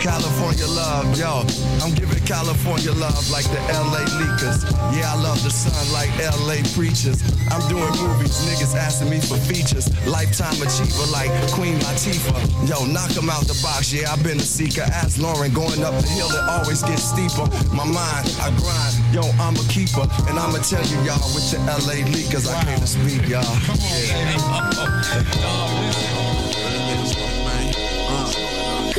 California love, yo. I'm giving California love like the LA leakers. Yeah, I love the sun like LA preachers. I'm doing movies, niggas asking me for features. Lifetime achiever like Queen Latifah. Yo, knock 'em out the box, yeah, I've been a seeker. Ask Lauren, going up the hill, it always gets steeper. My mind, I grind, yo, I'm a keeper. And I'ma tell you, y'all, with the LA leakers, I came to speak, y'all. [laughs]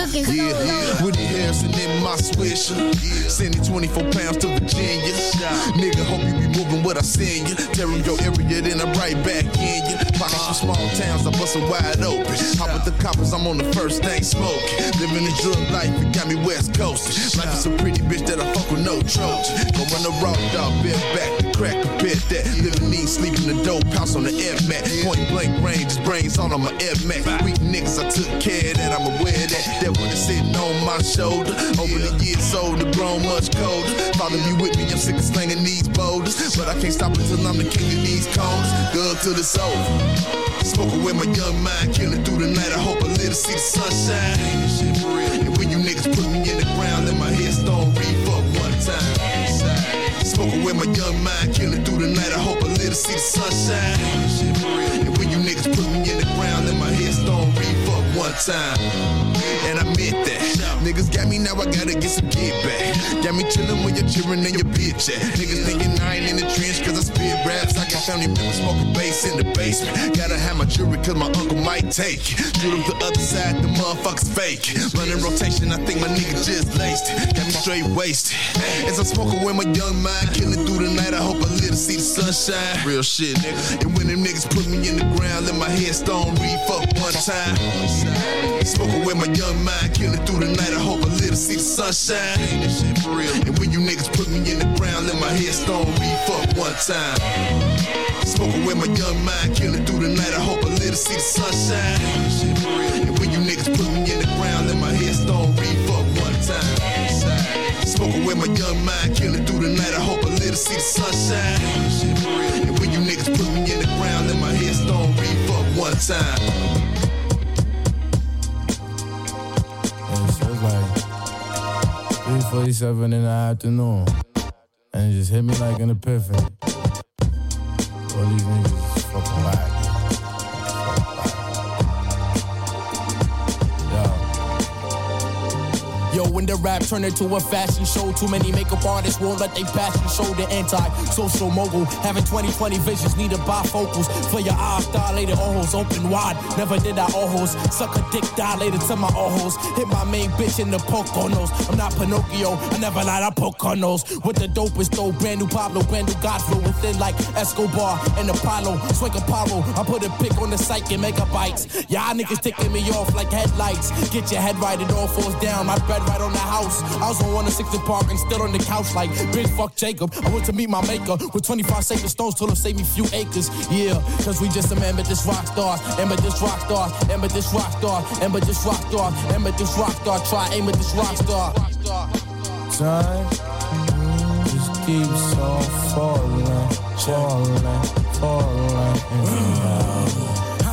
Cooking Yeah, yeah. Woody Harrison in my swisher. Sending 24 pounds to Virginia. Nigga, hope you be moving what I send you. Tearing your area, then I'm right back in you. Pocket from small towns, I bust it wide open. Hop with the coppers, I'm on the first thing smoking. Living the drug life, it got me West Coast. Life is a pretty bitch that I fuck with no trojan. Go run the raw dog, bent back, the crack, compare that. Living neat, sleeping in the dope house on the air mat. Point blank range, brains on on my air max. Weak niggas, I took care that, I'm aware that. That one is sitting on my shoulder. Over the years older, grown much colder. Father be with me, I'm sick of slinging these boulders. But I can't stop until I'm the king of these corners. Good to the soul. Spoken with my young mind, killing through the night. I hope I live to see the sunshine. And when you niggas put me in the ground, let my headstone read for one time. Spoken with my young mind, killing through the night. I hope I live to see the sunshine. And when you niggas put me in the ground, let my headstone for one time. And I meant that. Niggas got me now, I gotta get some get back. Got me chillin' when you're cheering and your bitch at. Niggas thinking I ain't in the trench cause I spit raps. I got family members smoking bass in the basement. Gotta have my jewelry cause my uncle might take. Drew them the other side, the motherfuckers fake. Running rotation, I think my nigga just laced. Got me straight wasted. As I'm smoking with my young mind, killing through the night, I hope I live to see the sunshine. Real shit, nigga. And when them niggas put me in the ground, let my headstone read fuck one time. Smoking with my young mind, killing through the night, I hope I live to see the sunshine. And when you niggas put me in the ground, let my headstone read fuck one time. Smoking with my young mind, killing through the night. I hope I live to see the sunshine. And when you niggas put me in the ground, let my headstone read fuck one time. Smoking with my young mind, killing through the night. I hope I live to see the sunshine. And when you niggas put me in the ground, let my headstone read fuck one time. 47 in the afternoon. And it just hit me like an epiphany. All these niggas Yo, when the rap turned into a fashion show, too many makeup artists won't let they passion show the anti-social mogul. Having 2020 visions, need to buy focals. For your eyes dilated, ojos open wide. Never did I ojos. Suck a dick dilated to my ojos. Hit my main bitch in the poke on. I'm not Pinocchio, I never lied, I poke on. With the dopest dope, brand new Pablo, brand new Godflow within like Escobar and Apollo. Swing Apollo, I put a pick on the psych and megabytes. Y'all niggas ticking me off like headlights. Get your head right, it all falls down. My bed right on the house. I was on 160 Park and still on the couch like bitch fuck Jacob. I went to meet my maker with 25 sacred stones, told him save me few acres. Yeah, cause we just remember this rock star, remember this rock star, remember this rock star, remember this rock star, remember this rock star. Try aim at this rock star. Time just keeps on falling, falling, falling.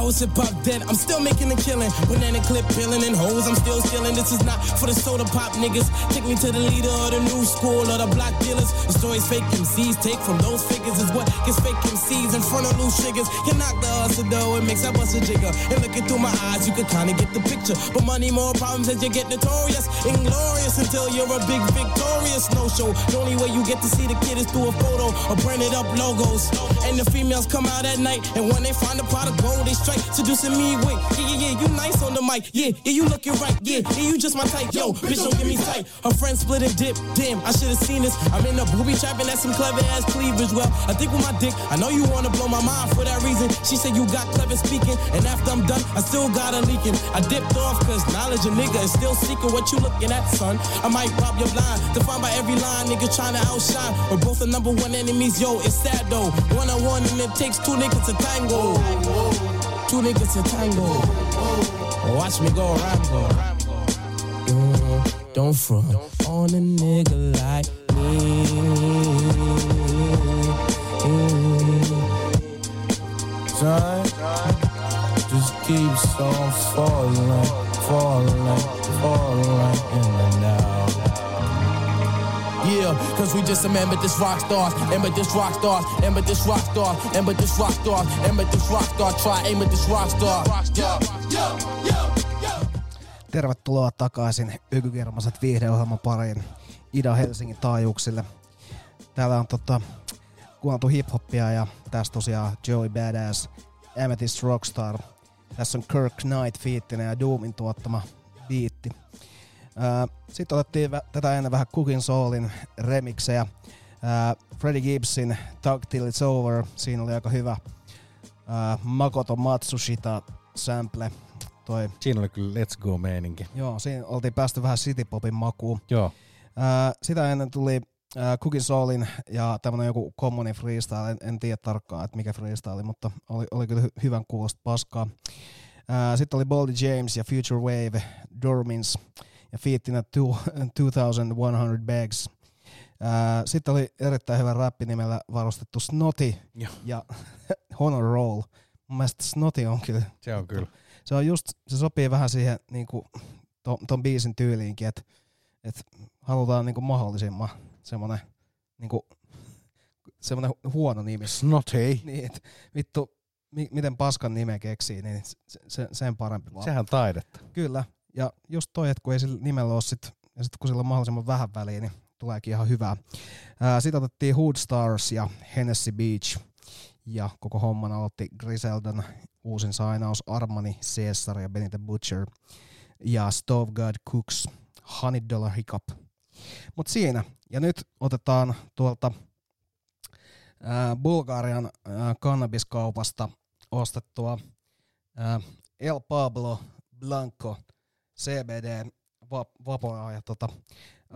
Is hip hop dead? I'm still making a killing. Banana clip peeling and hoes, I'm still stealing. This is not for the soda pop niggas. Take me to the leader of the new school or the block dealers. The stories fake MCs take from those figures is what gets fake MCs in front of loose triggers. Can knock the hustle though, it makes that bust a jigger. And looking through my eyes, you can kinda get the picture. But money, more problems as you get notorious. Inglorious until you're a big victorious no show. The only way you get to see the kid is through a photo or printed up logos. And the females come out at night, and when they find a pot of gold, they strike seducing me with. Yeah, yeah, yeah, you nice on the mic. Yeah, yeah, you looking right. Yeah, yeah, you just my type. Yo, bitch, don't get me tight. Her friend split and dip. Damn, I should have seen this. I'm in a booby trapping at some clever ass cleavage. Well, I think with my dick, I know you wanna blow my mind for that reason. She said you got clever speaking, and after I'm done, I still got her leaking. I dipped off cause knowledge a nigga is still seeking what you looking at, son. I might rob your blind, defined by every line, nigga trying to outshine. We're both the number one enemies, yo, it's sad though. One on one, and it takes two niggas to tango. Two niggas to tango. Watch me go Rambo. Mm, Don't front on a nigga like me. Time just keeps on falling, falling, falling in. Yeah, cause we just this rock stars, remember this rock stars, this rock star, remember this rock star, remember this rock star, try at this rock star. Tervetuloa takaisin Ykykermaset viihdeohjelman pariin Ida-Helsingin taajuuksille. Täällä on tota, kuunneltu hiphoppia ja tässä tosiaan Joey Badass, Amethyst Rockstar. Tässä on Kirk Knight fiittinen ja Doomin tuottama biitti. Sitten otettiin tätä ennen vähän Cooking Soulin remiksejä. Freddie Gibbsin Talk Till It's Over, siinä oli aika hyvä. Makoto Matsushita sample. Toi Siinä oli kyllä Let's Go-meininki. Joo, siinä oltiin päästy vähän citypopin makuun. Joo. Sitä ennen tuli ää, Cookie Soulin ja tämmönen joku commoni freestyle, en, en tiedä tarkkaan, että mikä freestyle, mutta oli, oli kyllä hy- hyvän kuulosta paskaa. Sitten oli Boldy James ja Future Wave, Dormins ja fiittinä two- [laughs] 2100 Bags. Sitten oli erittäin hyvä räppi nimellä varustettu Snotty Joo. ja [laughs] Honor Roll. Mun mielestä Snotty on kyllä [laughs] Se on kyllä. se on just, se sopii vähän siihen niinku, ton, ton biisin tyyliinkin, että et halutaan niinku mahdollisimman semmonen niinku, semmonen huono nimi. Snotty. Niin, et vittu, mi, miten paskan nimen keksii, niin se, se, sen parempi vaan. Sehän taidetta. Kyllä, ja just toi, että kun ei sillä nimellä ole sit, ja sit kun sillä on mahdollisimman vähän väliä, niin tuleekin ihan hyvää. Ää, Sitten otettiin Hood Stars ja Hennessy Beach. Ja koko homman aloitti Griseldan uusin sainaus Armani, Caesar ja Benny the Butcher. Ja Stove God Cooks, Honey Dollar Hiccup. Mut siinä. Ja nyt otetaan tuolta ää, Bulgarian ää, kannabiskaupasta ostettua ää, El Pablo Blanco CBD va- vaporaa ja tota,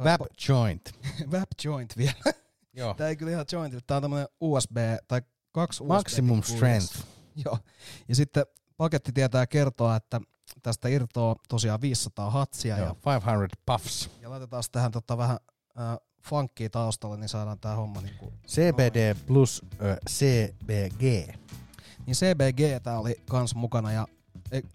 Vap joint. [laughs] Vap joint vielä. Joo. Tää ei kyllä ihan joint, tää on tämmönen USB tai kaksi USB. Maximum strength. [laughs] Joo. Ja sitten paketti tietää kertoa, että tästä irtoaa tosiaan 500 hatsia Joo, ja, 500 puffs. ja laitetaan sitten tähän tota vähän äh, funkia taustalle, niin saadaan tää homma niinku CBD plus ö, CBG. niin CBG tää oli kans mukana ja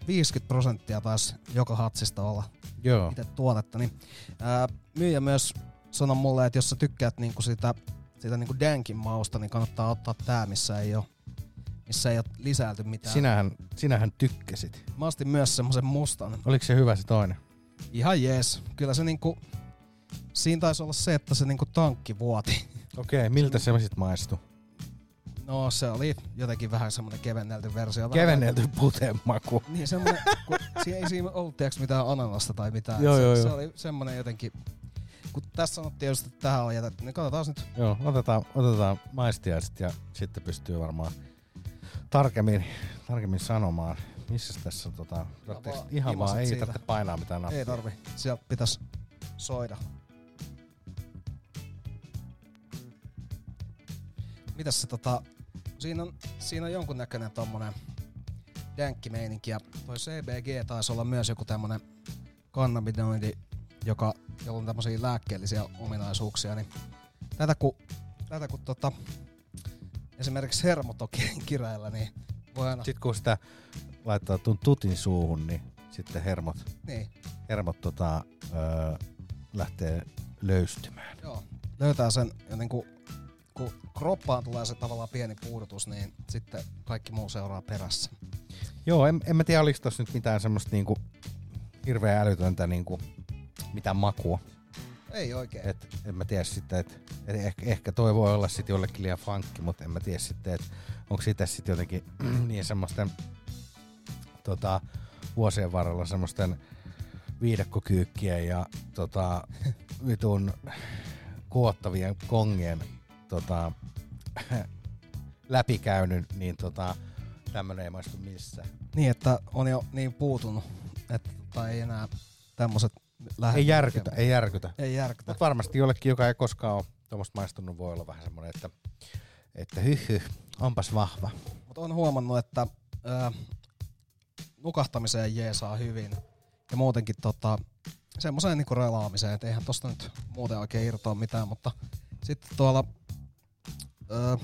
50 prosenttia taisi joka hatsista olla Joo. itse tuotetta. Niin, ää, myyjä myös sanoi mulle, että jos sä tykkäät niinku sitä, sitä niinku dankin mausta, niin kannattaa ottaa tää, missä ei ole missä ei ole lisäilty mitään. Sinähän, sinähän tykkäsit. Mä ostin myös semmosen mustan. Oliko se hyvä se toinen? Ihan jees. Kyllä se niinku, siinä taisi olla se, että se niinku tankki vuoti. Okei, miltä se sitten maistui? No se oli jotenkin vähän semmonen kevennelty versio. Kevennelty puteen maku. Niin semmonen, kun siinä ei siinä ollut tiiäks, mitään ananasta tai mitään. Joo, se, joo, se joo. oli semmonen jotenkin, kun tässä sanottiin just, että tähän on jätetty, niin katsotaan nyt. Joo, otetaan, otetaan maistiaiset ja sitten pystyy varmaan tarkemmin, tarkemmin sanomaan, missä tässä on tota, tarvitseeko vaan ihan vaan, ei siitä. tarvitse painaa mitään nappia. Ei tarvi, sieltä pitäisi soida. Mitäs se tota, siinä on, siinä on jonkunnäköinen tommonen dänkkimeininki ja toi CBG taisi olla myös joku tämmönen kannabinoidi, joka, jolla on tämmöisiä lääkkeellisiä ominaisuuksia, niin tätä kun, tätä kun tota, esimerkiksi hermotokireillä, [laughs] niin voi aina Sitten kun sitä laittaa tuon tutin suuhun, niin sitten hermot, Niin. hermot tota, öö, lähtee löystymään. Joo. löytää sen ja niin kuin, kun kroppaan tulee se tavallaan pieni puudutus, niin sitten kaikki muu seuraa perässä. Joo, en, en mä tiedä, oliko tossa nyt mitään semmoista niinku hirveän älytöntä niinku, mitään makua. Ei oikein. Et, en mä tiedä sitten, että et ehkä, ehkä toi voi olla sitten jollekin liian funkki, mutta en mä tiedä sitten, että onko sitä sitten jotenkin [clears throat] niin semmoisten tota, vuosien varrella semmoisten viidekkokyykkien ja tota, [laughs] vitun kuottavien kongien tota, [laughs] läpikäynyt, niin tota, tämmönen ei maistu missään. Niin, että on jo niin puutunut, että tota ei enää tämmöiset lähde. Ei järkytä, ei järkytä. Ei järkytä. Mutta varmasti jollekin, joka ei koskaan ole tuommoista maistunut, voi olla vähän semmoinen, että, että hyh, hyh onpas vahva. Mutta on huomannut, että ää, nukahtamiseen jeesaa hyvin. Ja muutenkin tota, semmoiseen niinku relaamiseen, että eihän tosta nyt muuten oikein irtoa mitään, mutta sitten tuolla ää,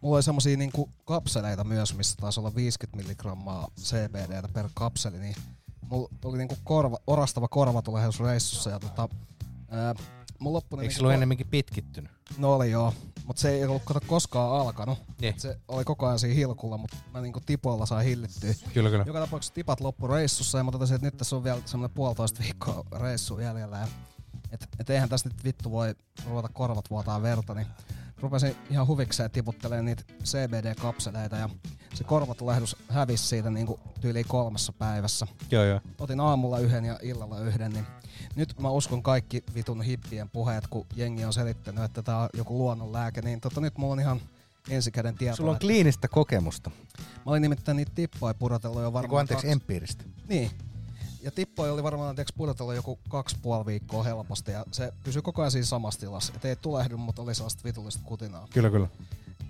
mulla oli semmosia niinku kapseleita myös, missä taisi olla 50 milligrammaa CBDtä per kapseli, niin mulla oli niinku korva, orastava korvatulehdus reissussa ja tota, ää, mun loppui Eikö se niinku ollut ennemminkin pitkittynyt? No oli joo, mutta se ei ollut kato koskaan alkanut. Niin. Se oli koko ajan siinä hilkulla, mutta mä niinku tipoilla sain hillittyä. Kyllä, kyllä. Joka tapauksessa tipat loppu reissussa ja mä totesin, että nyt tässä on vielä semmoinen puolitoista viikkoa reissu jäljellä. Ja et, et eihän tässä nyt vittu voi ruveta korvat vuotaa verta, niin rupesin ihan huvikseen tiputtelemaan niitä CBD-kapseleita ja se korvatulehdus hävisi siitä niinku tyyliin kolmessa päivässä. Joo, joo. Otin aamulla yhden ja illalla yhden, niin nyt mä uskon kaikki vitun hippien puheet, kun jengi on selittänyt, että tää on joku luonnonlääke, niin tota nyt mulla on ihan ensikäden tietoa. Sulla on kliinistä kokemusta. Mä olin nimittäin niitä tippoja pudotellut jo varmaan... Eiku, anteeksi, kaksi- empiiristä. Niin. Ja tippoja oli varmaan anteeksi pudotellut joku kaksi puoli viikkoa helposti ja se pysyi koko ajan siinä samassa tilassa. Et ei tulehdu, mutta oli sellaista vitullista kutinaa. Kyllä, kyllä.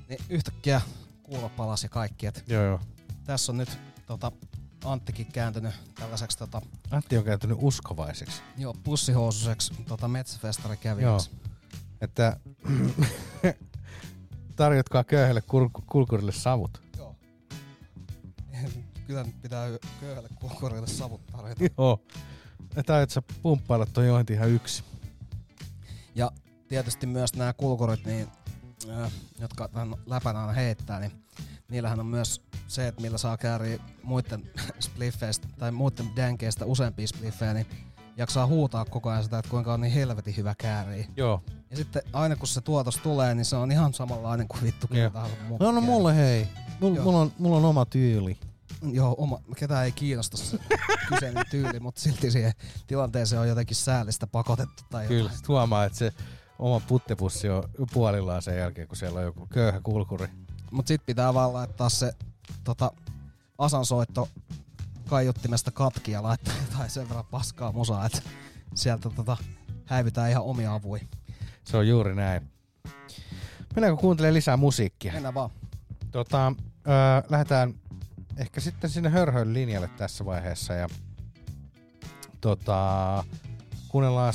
Niin yhtäkkiä kuulo palasi ja kaikki. Et Joo, joo. Tässä on nyt tota, Anttikin kääntynyt tällaiseksi tota, Antti on kääntynyt uskovaiseksi. joo, pussihoususeksi tota, metsäfestari Joo. Että [clears throat] tarjotkaa köyhälle kur- kulkurille savut. Kyllä nyt pitää köyhälle kulkurille savut tarjota. [laughs] Joo. Että aiot sä pumppailla toi jointi ihan yksi. Ja tietysti myös nämä kulkurit, niin, jotka tämän läpän aina heittää, niin niillähän on myös se, että millä saa kääriä muiden [laughs] spliffeistä tai muiden dänkeistä useampia spliffejä, niin jaksaa huutaa koko ajan sitä, että kuinka on niin helvetin hyvä kääri. Joo. Ja sitten aina kun se tuotos tulee, niin se on ihan samanlainen kuin vittu Joo. tahansa. No, no mulle hei. Mulla, Joo. mulla, on, mulla on oma tyyli. Joo, oma, ketään ei kiinnosta se kyseinen tyyli, mutta silti siihen tilanteeseen on jotenkin säällistä pakotettu tai Kyllä, jotain. huomaa, että se oma puttepussi on puolillaan sen jälkeen, kun siellä on joku köyhä kulkuri. Mut sit pitää vaan laittaa se tota, asansoitto kaiuttimesta katki ja laittaa jotain sen verran paskaa musaa, että sieltä tota, häivytään ihan omia avui. Se on juuri näin. Mennäänkö kuuntelemaan lisää musiikkia? Mennään vaan. Tota, öö, lähdetään ehkä sitten sinne hörhön linjalle tässä vaiheessa ja tota, kuunnellaan,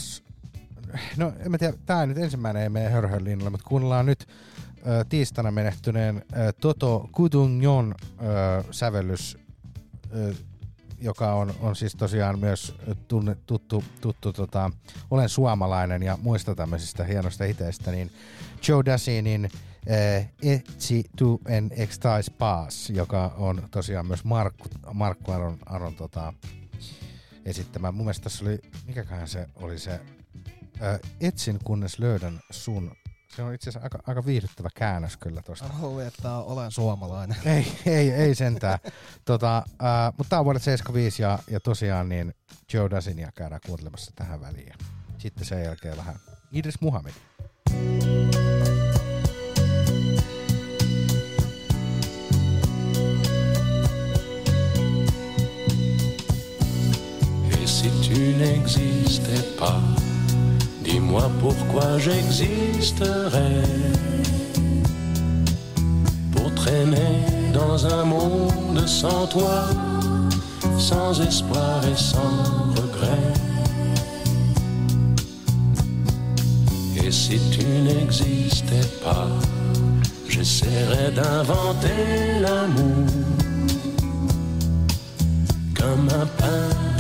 no en mä tiedä, tää nyt ensimmäinen ei mene hörhön linjalle, mutta kuunnellaan nyt ö, tiistaina menehtyneen ö, Toto Kudunjon ö, sävellys, ö, joka on, on siis tosiaan myös tunne, tuttu, tuttu tota, olen suomalainen ja muista tämmöisistä hienoista hiteistä, niin Joe Dassinin eh, Etsi tu en extais pass, joka on tosiaan myös Markku, Markku Aron, Aron tota, esittämä. Mun mielestä tässä oli, mikäköhän se oli se, ö, etsin kunnes löydän sun. Se on itse asiassa aika, aika viihdyttävä käännös kyllä tosta. Luulin, että olen suomalainen. [laughs] Ei, ei, ei sentään. tota, äh, mutta tää on vuodet 75 ja, ja tosiaan niin Joe Dassinia käydään kuuntelemassa tähän väliin. Sitten sen jälkeen vähän Idris Muhammed. Et n'existais pas, dis-moi pourquoi j'existerais. Pour traîner dans un monde sans toi, sans espoir et sans regret. Et si tu n'existais pas, j'essaierais d'inventer l'amour comme un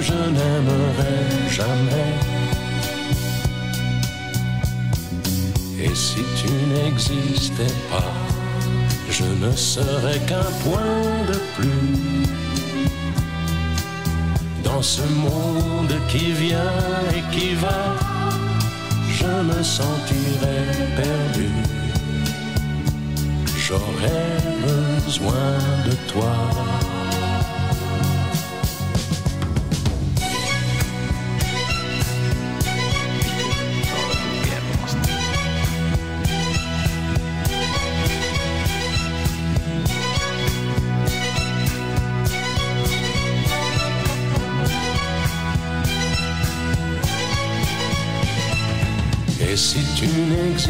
je n'aimerai jamais. Et si tu n'existais pas, je ne serais qu'un point de plus dans ce monde qui vient et qui va. Je me sentirais perdu. J'aurais besoin de toi.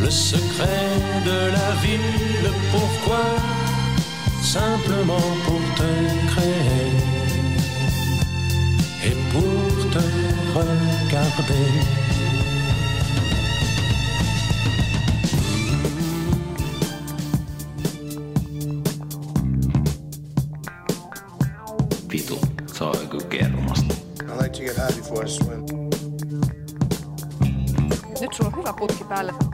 Le secret de la vie, le pourquoi, simplement pour te créer et pour te regarder? Vitu, se on kyllä kermasta. I like to get high before I swim. Nyt sulla on hyvä putki päällä.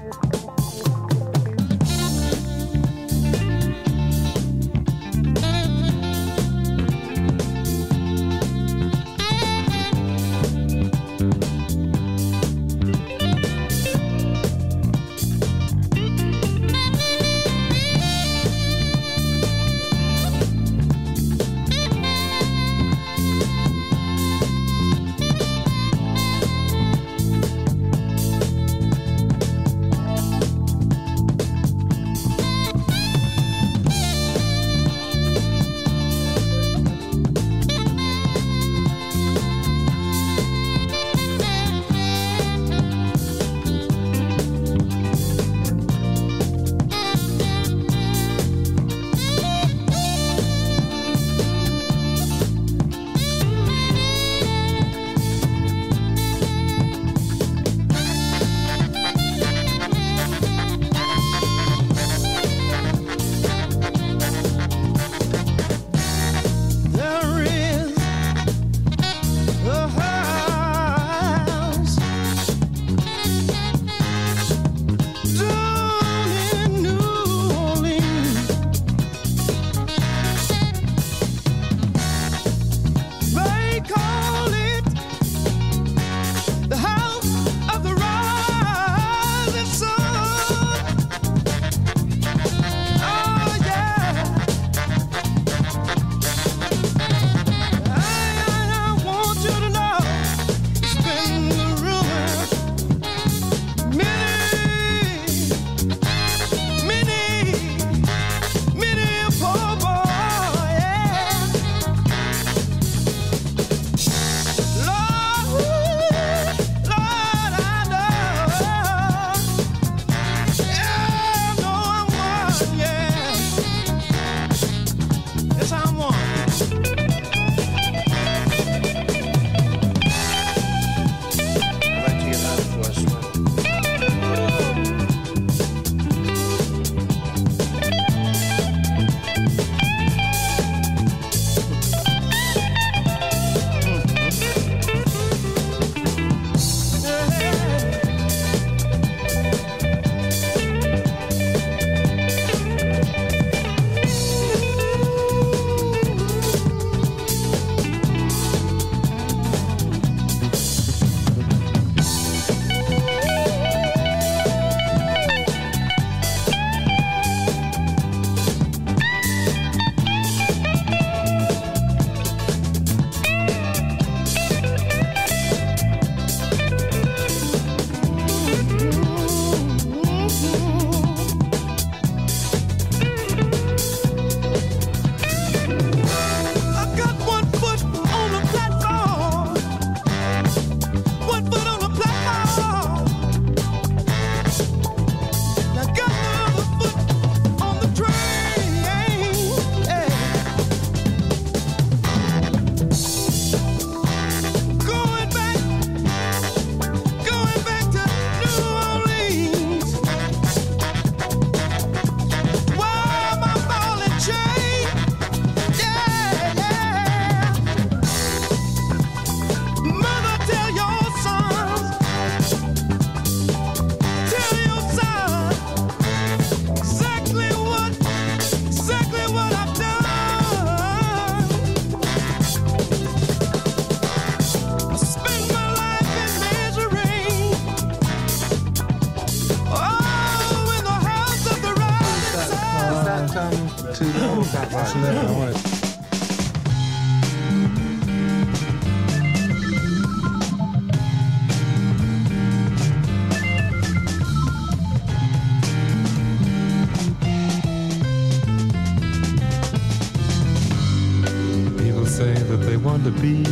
To be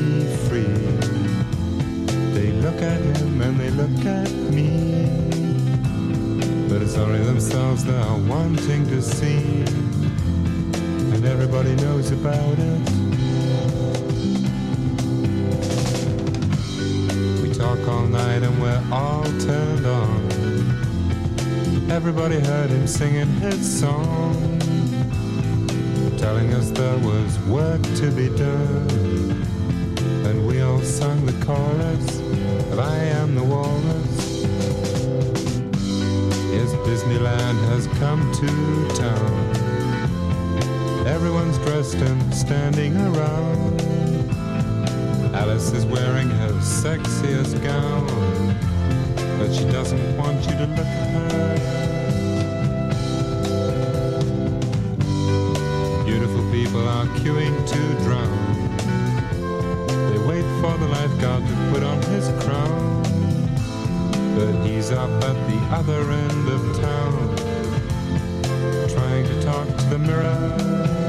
free. They look at him and they look at me. But it's only themselves they are wanting to see. And everybody knows about it. We talk all night and we're all turned on. Everybody heard him singing his song, telling us there was work to be done. Sang the chorus of I Am the Walrus. Yes, Disneyland has come to town. Everyone's dressed and standing around. Alice is wearing her sexiest gown, but she doesn't want you to look at her. Beautiful people are queuing to drown. The lifeguard to put on his crown. But he's up at the other end of town, trying to talk to the mirror.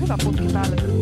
Hyvä putki päällä.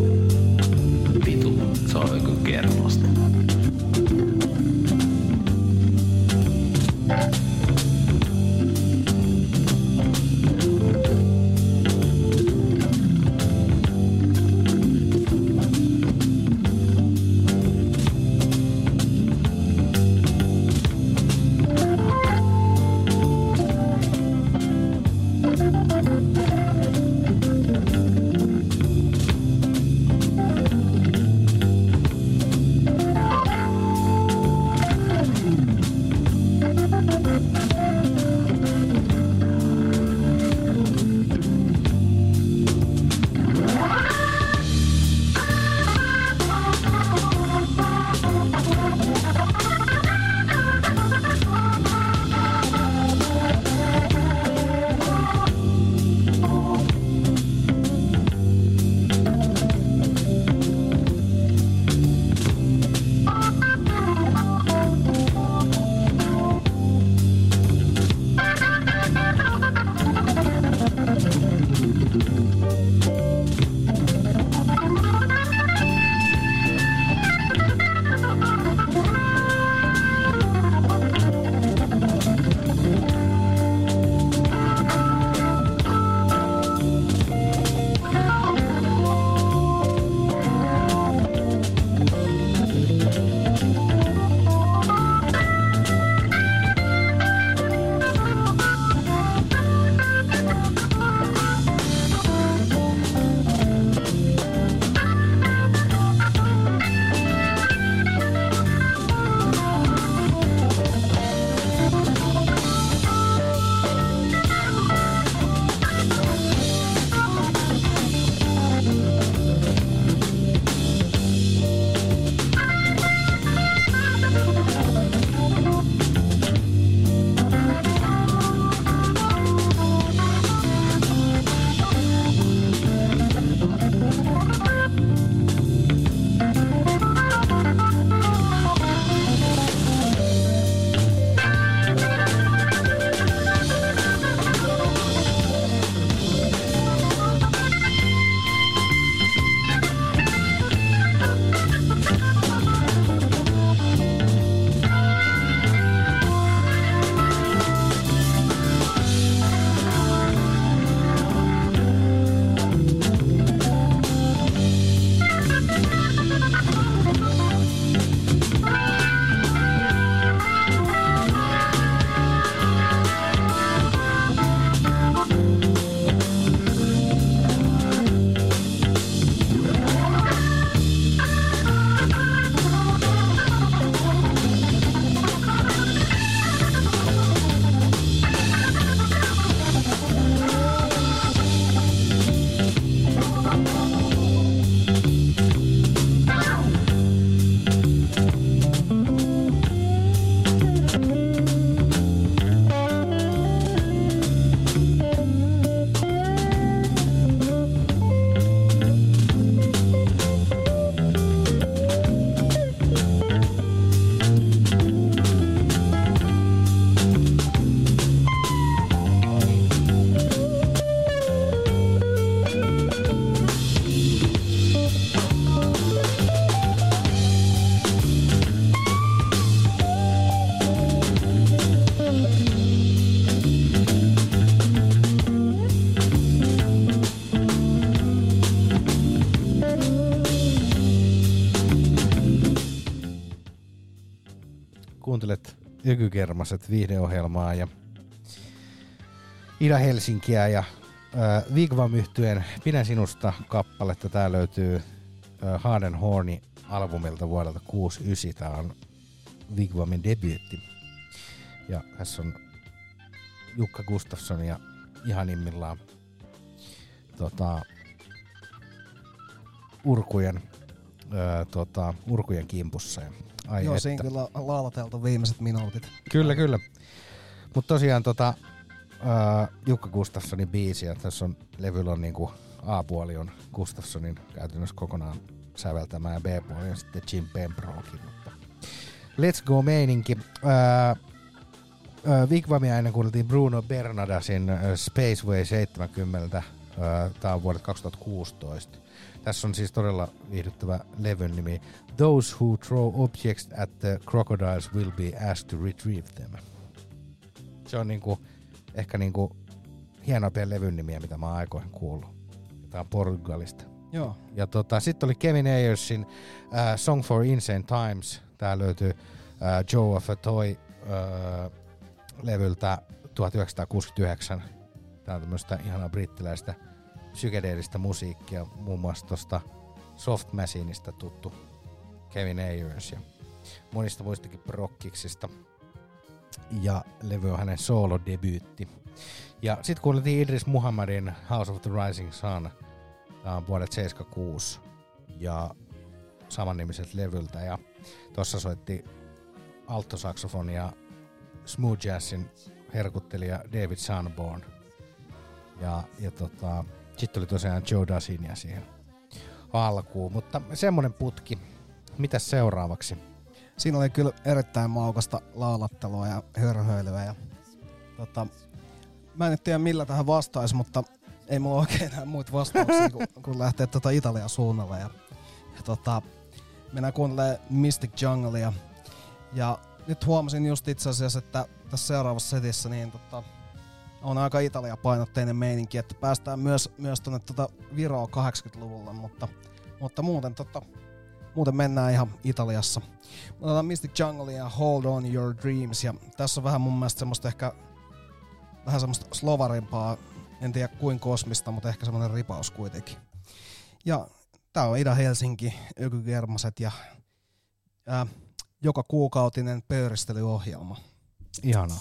Kuuntelet Ykykermaset viihdeohjelmaa ja Ida-Helsinkiä ja äh, Vigvam yhtyeen Pidän sinusta kappaletta. Tää löytyy äh, Horni albumilta vuodelta 69. Tää on Vigvamin debyytti. Ja tässä on Jukka Gustafsson ja ihanimmillaan tota, urkujen, öö, tota, urkujen kimpussa. Ja, ai Joo, että. siinä kyllä laulateltu viimeiset minuutit. Kyllä, kyllä. Mutta tosiaan tota, uh, Jukka Gustafssonin biisi, ja tässä on levyllä on niinku A-puoli on Gustafssonin käytännössä kokonaan säveltämä ja B-puoli on sitten Jim Pembrokein. Let's go meininki. Uh, uh, Vigvamia ennen kuunneltiin Bruno Bernardasin uh, Spaceway 70. Uh, Tämä on vuodet 2016. Tässä on siis todella viihdyttävä levyn nimi Those who throw objects at the crocodiles will be asked to retrieve them. Se on niinku, ehkä niinku hienoimpia levyn nimiä, mitä mä oon aikoihin kuullut. Tämä on Portugalista. Joo. Ja tota, sitten oli Kevin Ayersin uh, Song for Insane Times. Tää löytyy uh, Joe of a Toy uh, levyltä 1969. Tää on tämmöistä ihanaa brittiläistä psykedeellistä musiikkia, muun muassa tosta Soft Machineista tuttu Kevin Ayers ja monista muistakin prokkiksista. Ja levy on hänen solo-debyytti. Ja sitten kuultiin Idris Muhammadin House of the Rising Sun. On vuodet 76 ja samannimiseltä levyltä. Ja tuossa soitti alttosaksofonia smooth jazzin herkuttelija David Sanborn. Ja, ja tota, sitten oli tosiaan Joe Dasinia siihen alkuun. Mutta semmonen putki. Mitäs seuraavaksi? Siinä oli kyllä erittäin maukasta laulattelua ja hörhöilyä. Ja, tota, mä en nyt tiedä millä tähän vastaisi, mutta ei mulla oikein enää muita vastauksia, kun, [laughs] kun lähtee tota Italian suunnalle. Ja, ja tota, mennään kuuntelemaan Mystic Junglea. Ja nyt huomasin just itse asiassa, että tässä seuraavassa setissä niin tota, on aika Italia-painotteinen meininki, että päästään myös, myös tuonne tota Viroa 80-luvulla, mutta, mutta muuten, tota, muuten mennään ihan Italiassa. Otetaan Mystic Jungle ja Hold On Your Dreams, ja tässä on vähän mun mielestä semmoista ehkä vähän semmoista slovarimpaa, en tiedä kuin kosmista, mutta ehkä semmoinen ripaus kuitenkin. Ja tää on Ida-Helsinki, Ökygermaset ja ää, joka kuukautinen pöyristelyohjelma. Ihanaa.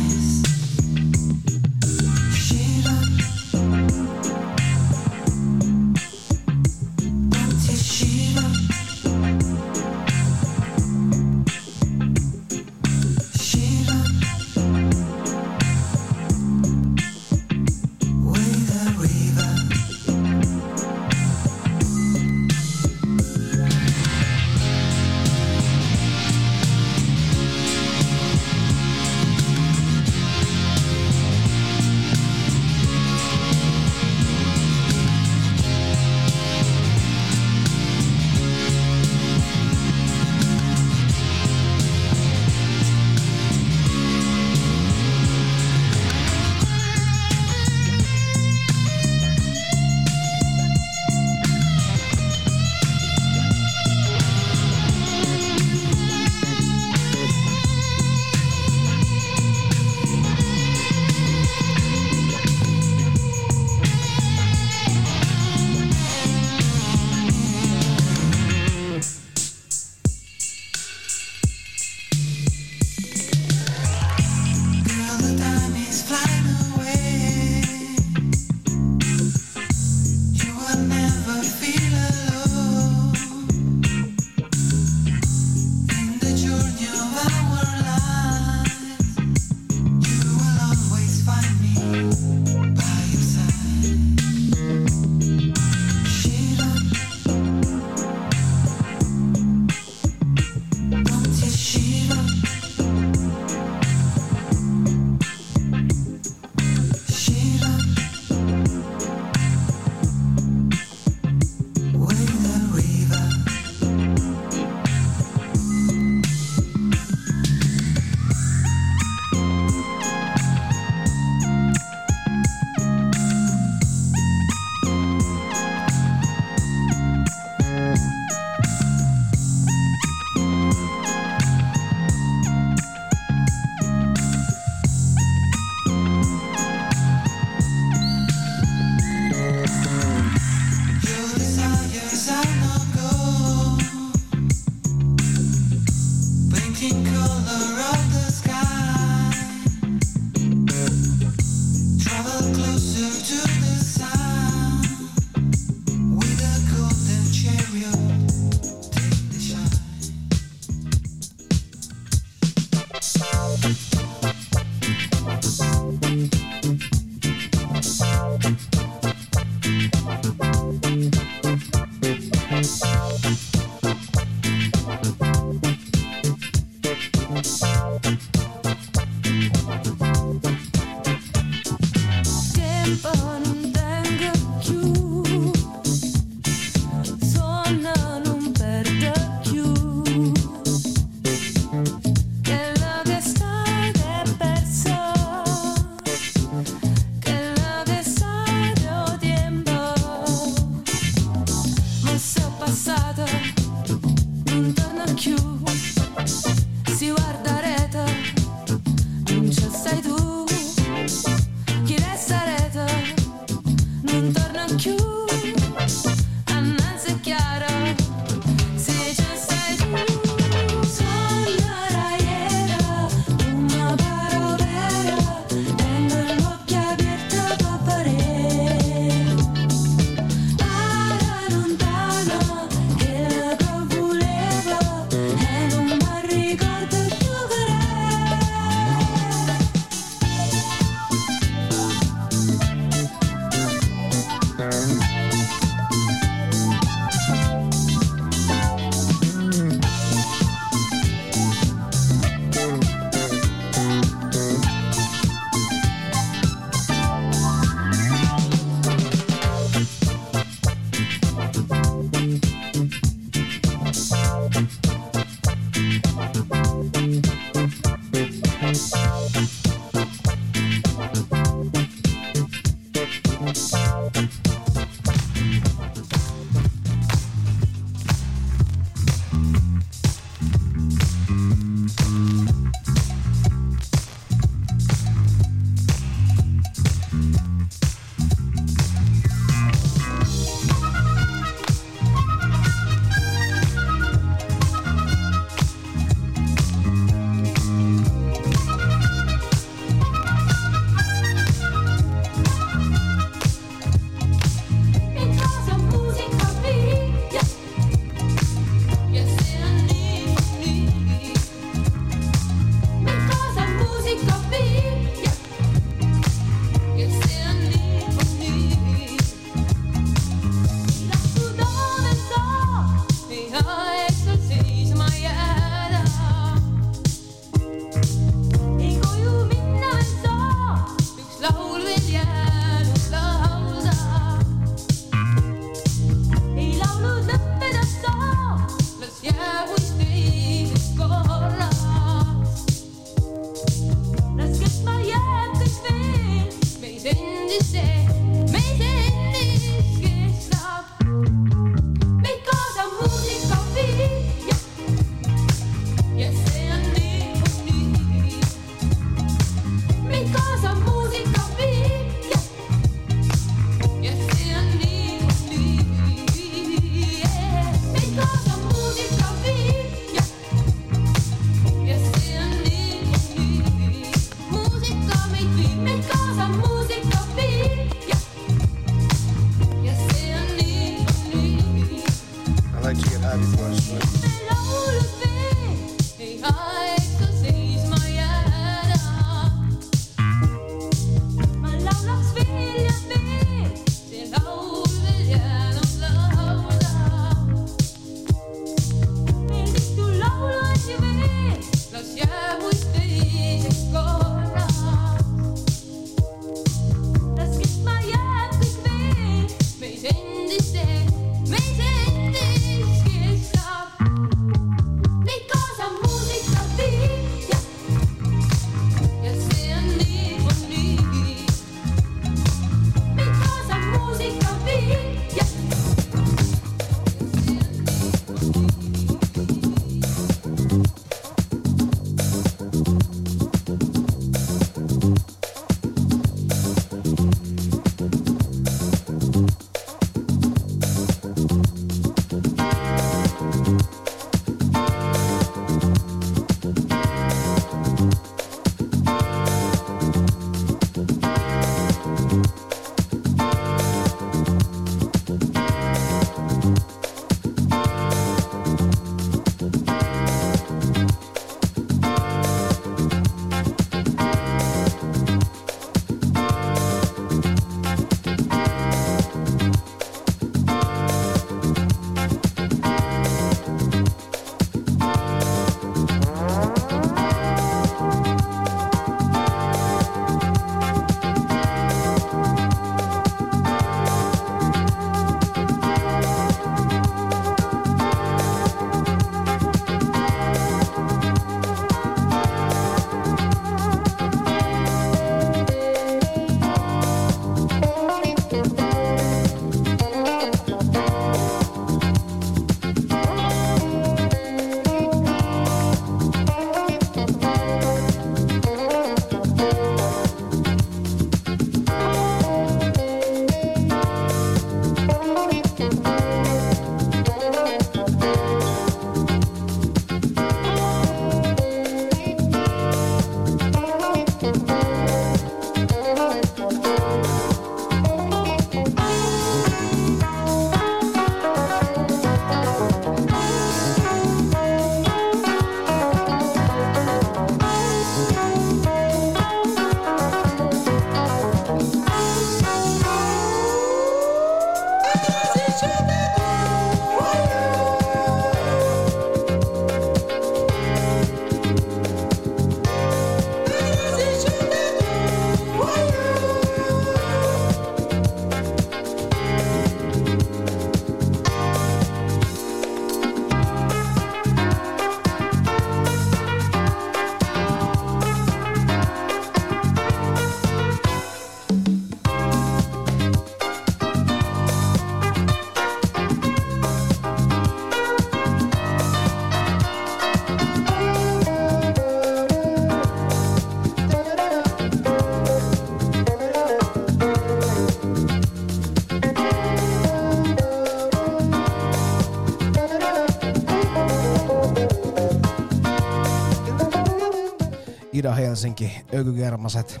Ida-Helsinki, Ökygermaset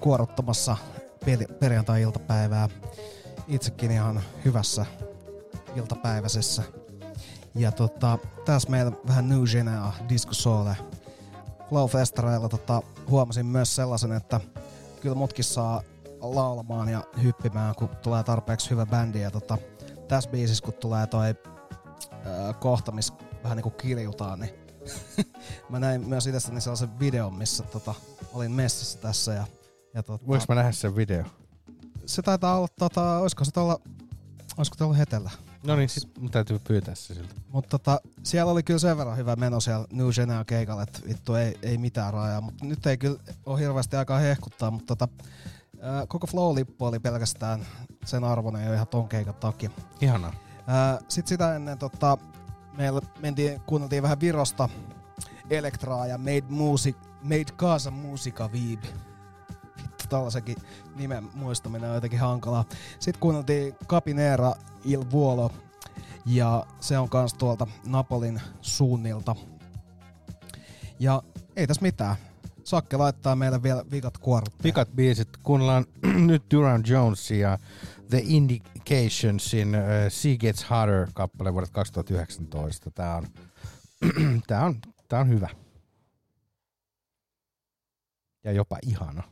kuoruttamassa perjantai-iltapäivää. Itsekin ihan hyvässä iltapäiväisessä. Ja tota, tässä meillä vähän New Genea, Disco Sole. Flow-festareilla tota, huomasin myös sellaisen, että kyllä mutkin saa laulamaan ja hyppimään, kun tulee tarpeeksi hyvä bändi. Ja tota, tässä biisissä, kun tulee toi ää, kohta, missä vähän niinku kiljutaan, niin mä näin myös itsestäni niin sellaisen videon, missä tota, olin messissä tässä. Ja, ja tota, Voinko mä nähdä sen video? Se taitaa olla, tota, olisiko se tuolla, olisiko tuolla hetellä? No niin, sit mun täytyy pyytää se siltä. Mutta tota, siellä oli kyllä sen verran hyvä meno siellä New Genea keikalle, että vittu ei, ei mitään rajaa. Mutta nyt ei kyllä ole hirveästi aikaa hehkuttaa, mutta tota, koko Flow-lippu oli pelkästään sen arvoinen jo ihan ton keikan takia. Ihanaa. Sitten sitä ennen tota, meillä mentiin, kuunneltiin vähän Virosta Elektraa ja Made, music, made Kaasa Musica Viibi. Vittu, tällaisenkin nimen muistaminen on jotenkin hankalaa. Sitten kuunneltiin Capineera Il Vuolo ja se on kans tuolta Napolin suunnilta. Ja ei tässä mitään. Sakke laittaa meille vielä vikat kuorot. Vikat biisit. Kuunnellaan [clears throat] nyt Duran Jonesia The Indicationsin uh, Sea Gets Harder kappale vuodelta 2019. Tämä on, tää on [clears throat] Tämä on hyvä. Ja jopa ihana.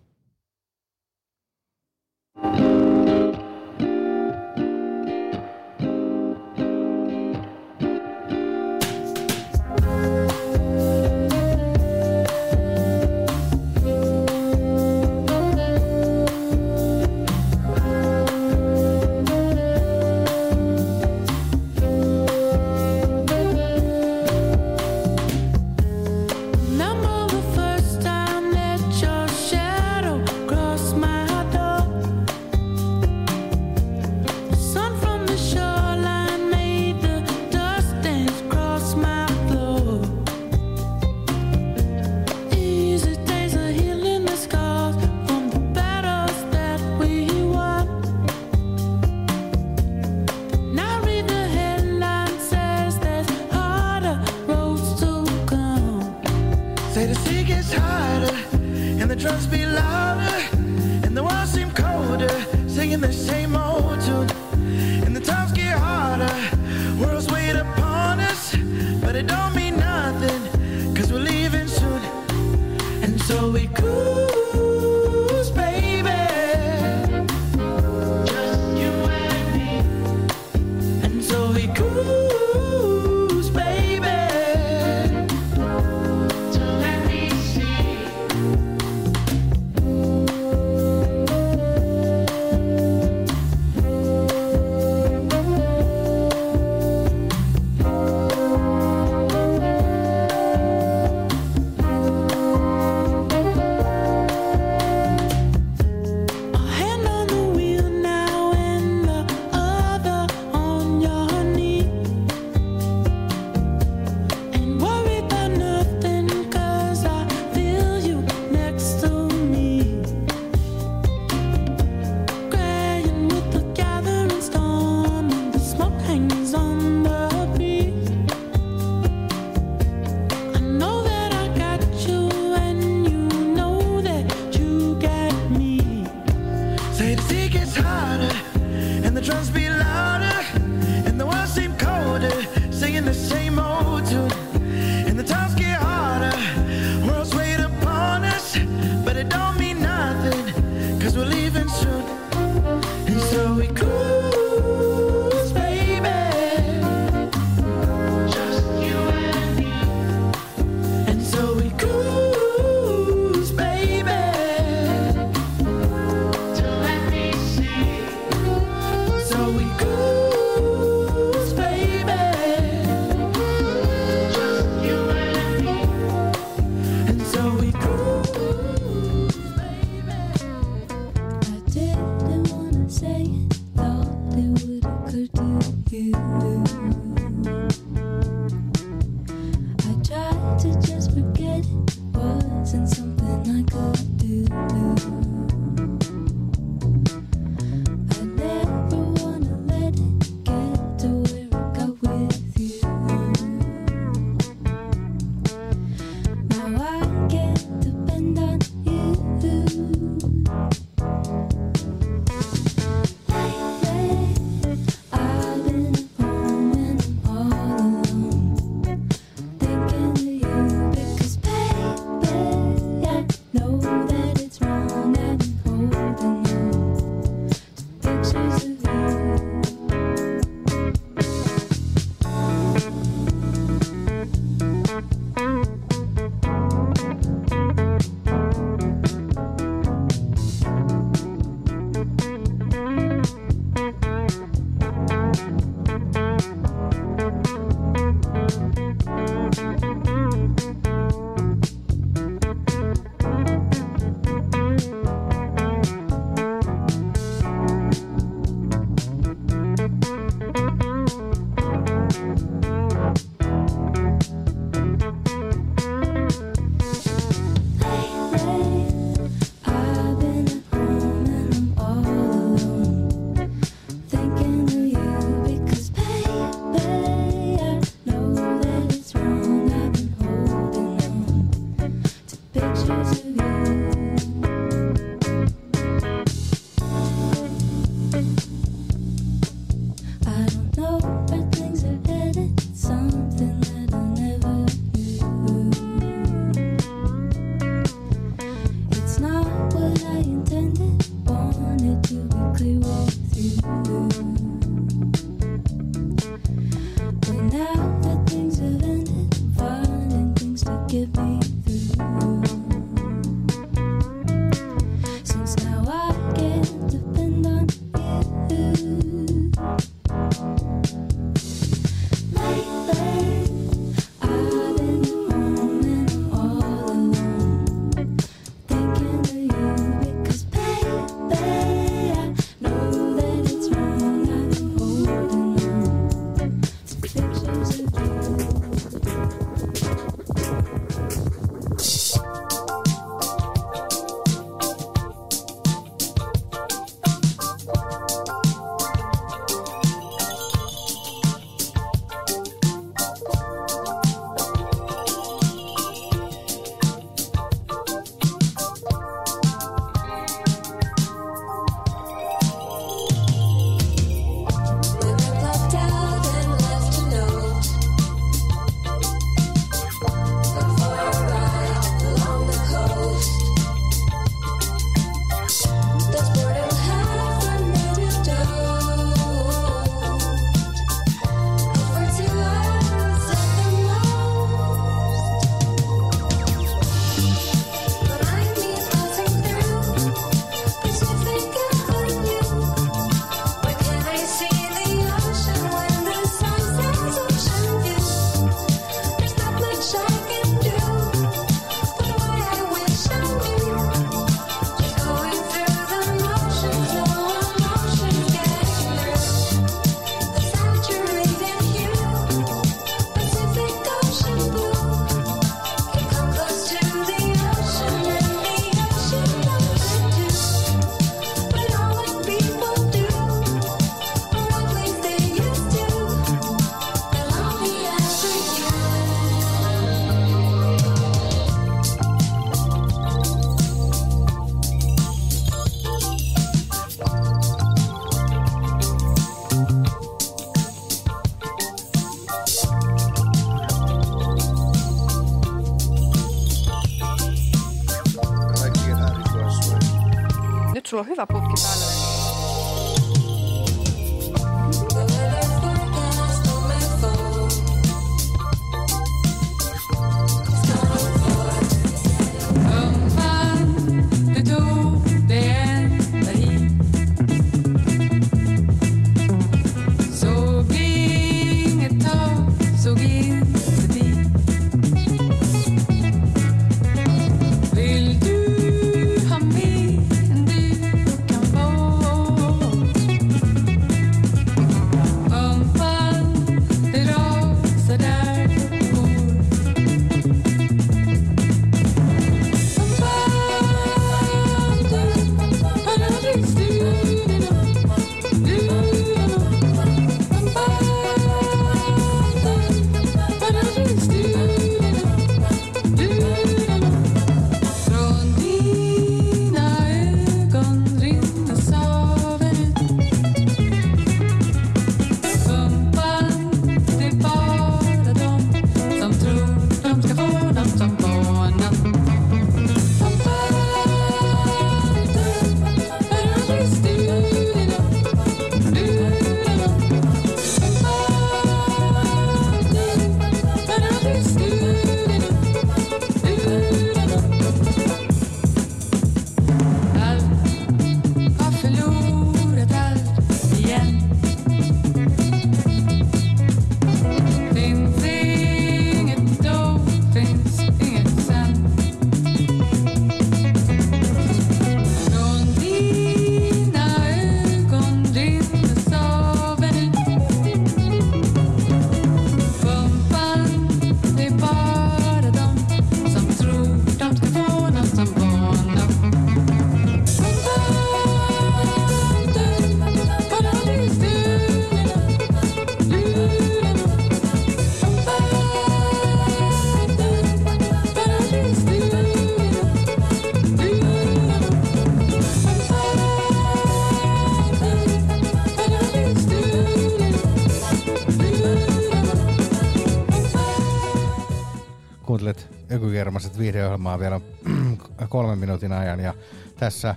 Viihdeohjelmaa vielä [clears throat] kolmen minuutin ajan. Ja tässä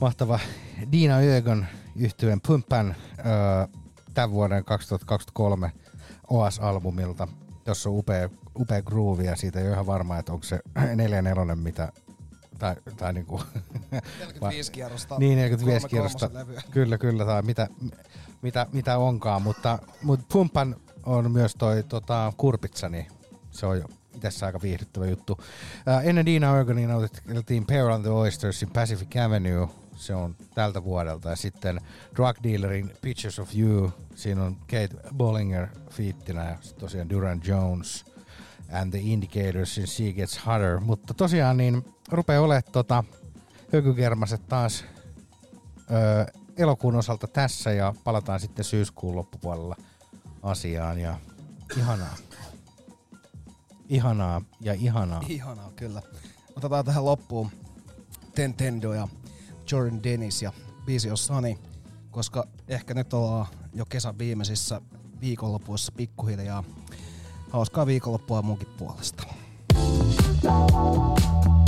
mahtava Dina Ögon yhtyeen Pumpan tämän vuoden 2023 OS-albumilta. Jossa on upea, upea groove ja siitä ei ole ihan varma, että onko se [clears throat] 44 mitä tai, tai niinku, 45 [laughs] kierrosta, Niin, 45 kolme kierrosta. [laughs] Kyllä, kyllä, tai mitä, mitä, mitä onkaan, mutta, mutta Pumpan on myös toi tota, kurpitsa, niin se on itse aika viihdyttävä juttu. Ää, ennen Dina Organin nautettiin Pearl and the Oystersin Pacific Avenue, se on tältä vuodelta, ja sitten Drug Dealerin Pictures of You, siinä on Kate Bollinger fiittinä, ja tosiaan Duran Jones, and the Indicatorsin She Gets Hotter, mutta tosiaan niin rupeaa olemaan tota, hökykermaset taas öö, elokuun osalta tässä ja palataan sitten syyskuun loppupuolella asiaan ja ihanaa. Ihanaa ja ihanaa. Ihanaa, kyllä. Otetaan tähän loppuun Tentendo ja Jordan Dennis ja biisi on Sunny, koska ehkä nyt ollaan jo kesän viimeisissä viikonlopuissa pikkuhiljaa. Hauskaa viikonloppua munkin puolesta. Touch,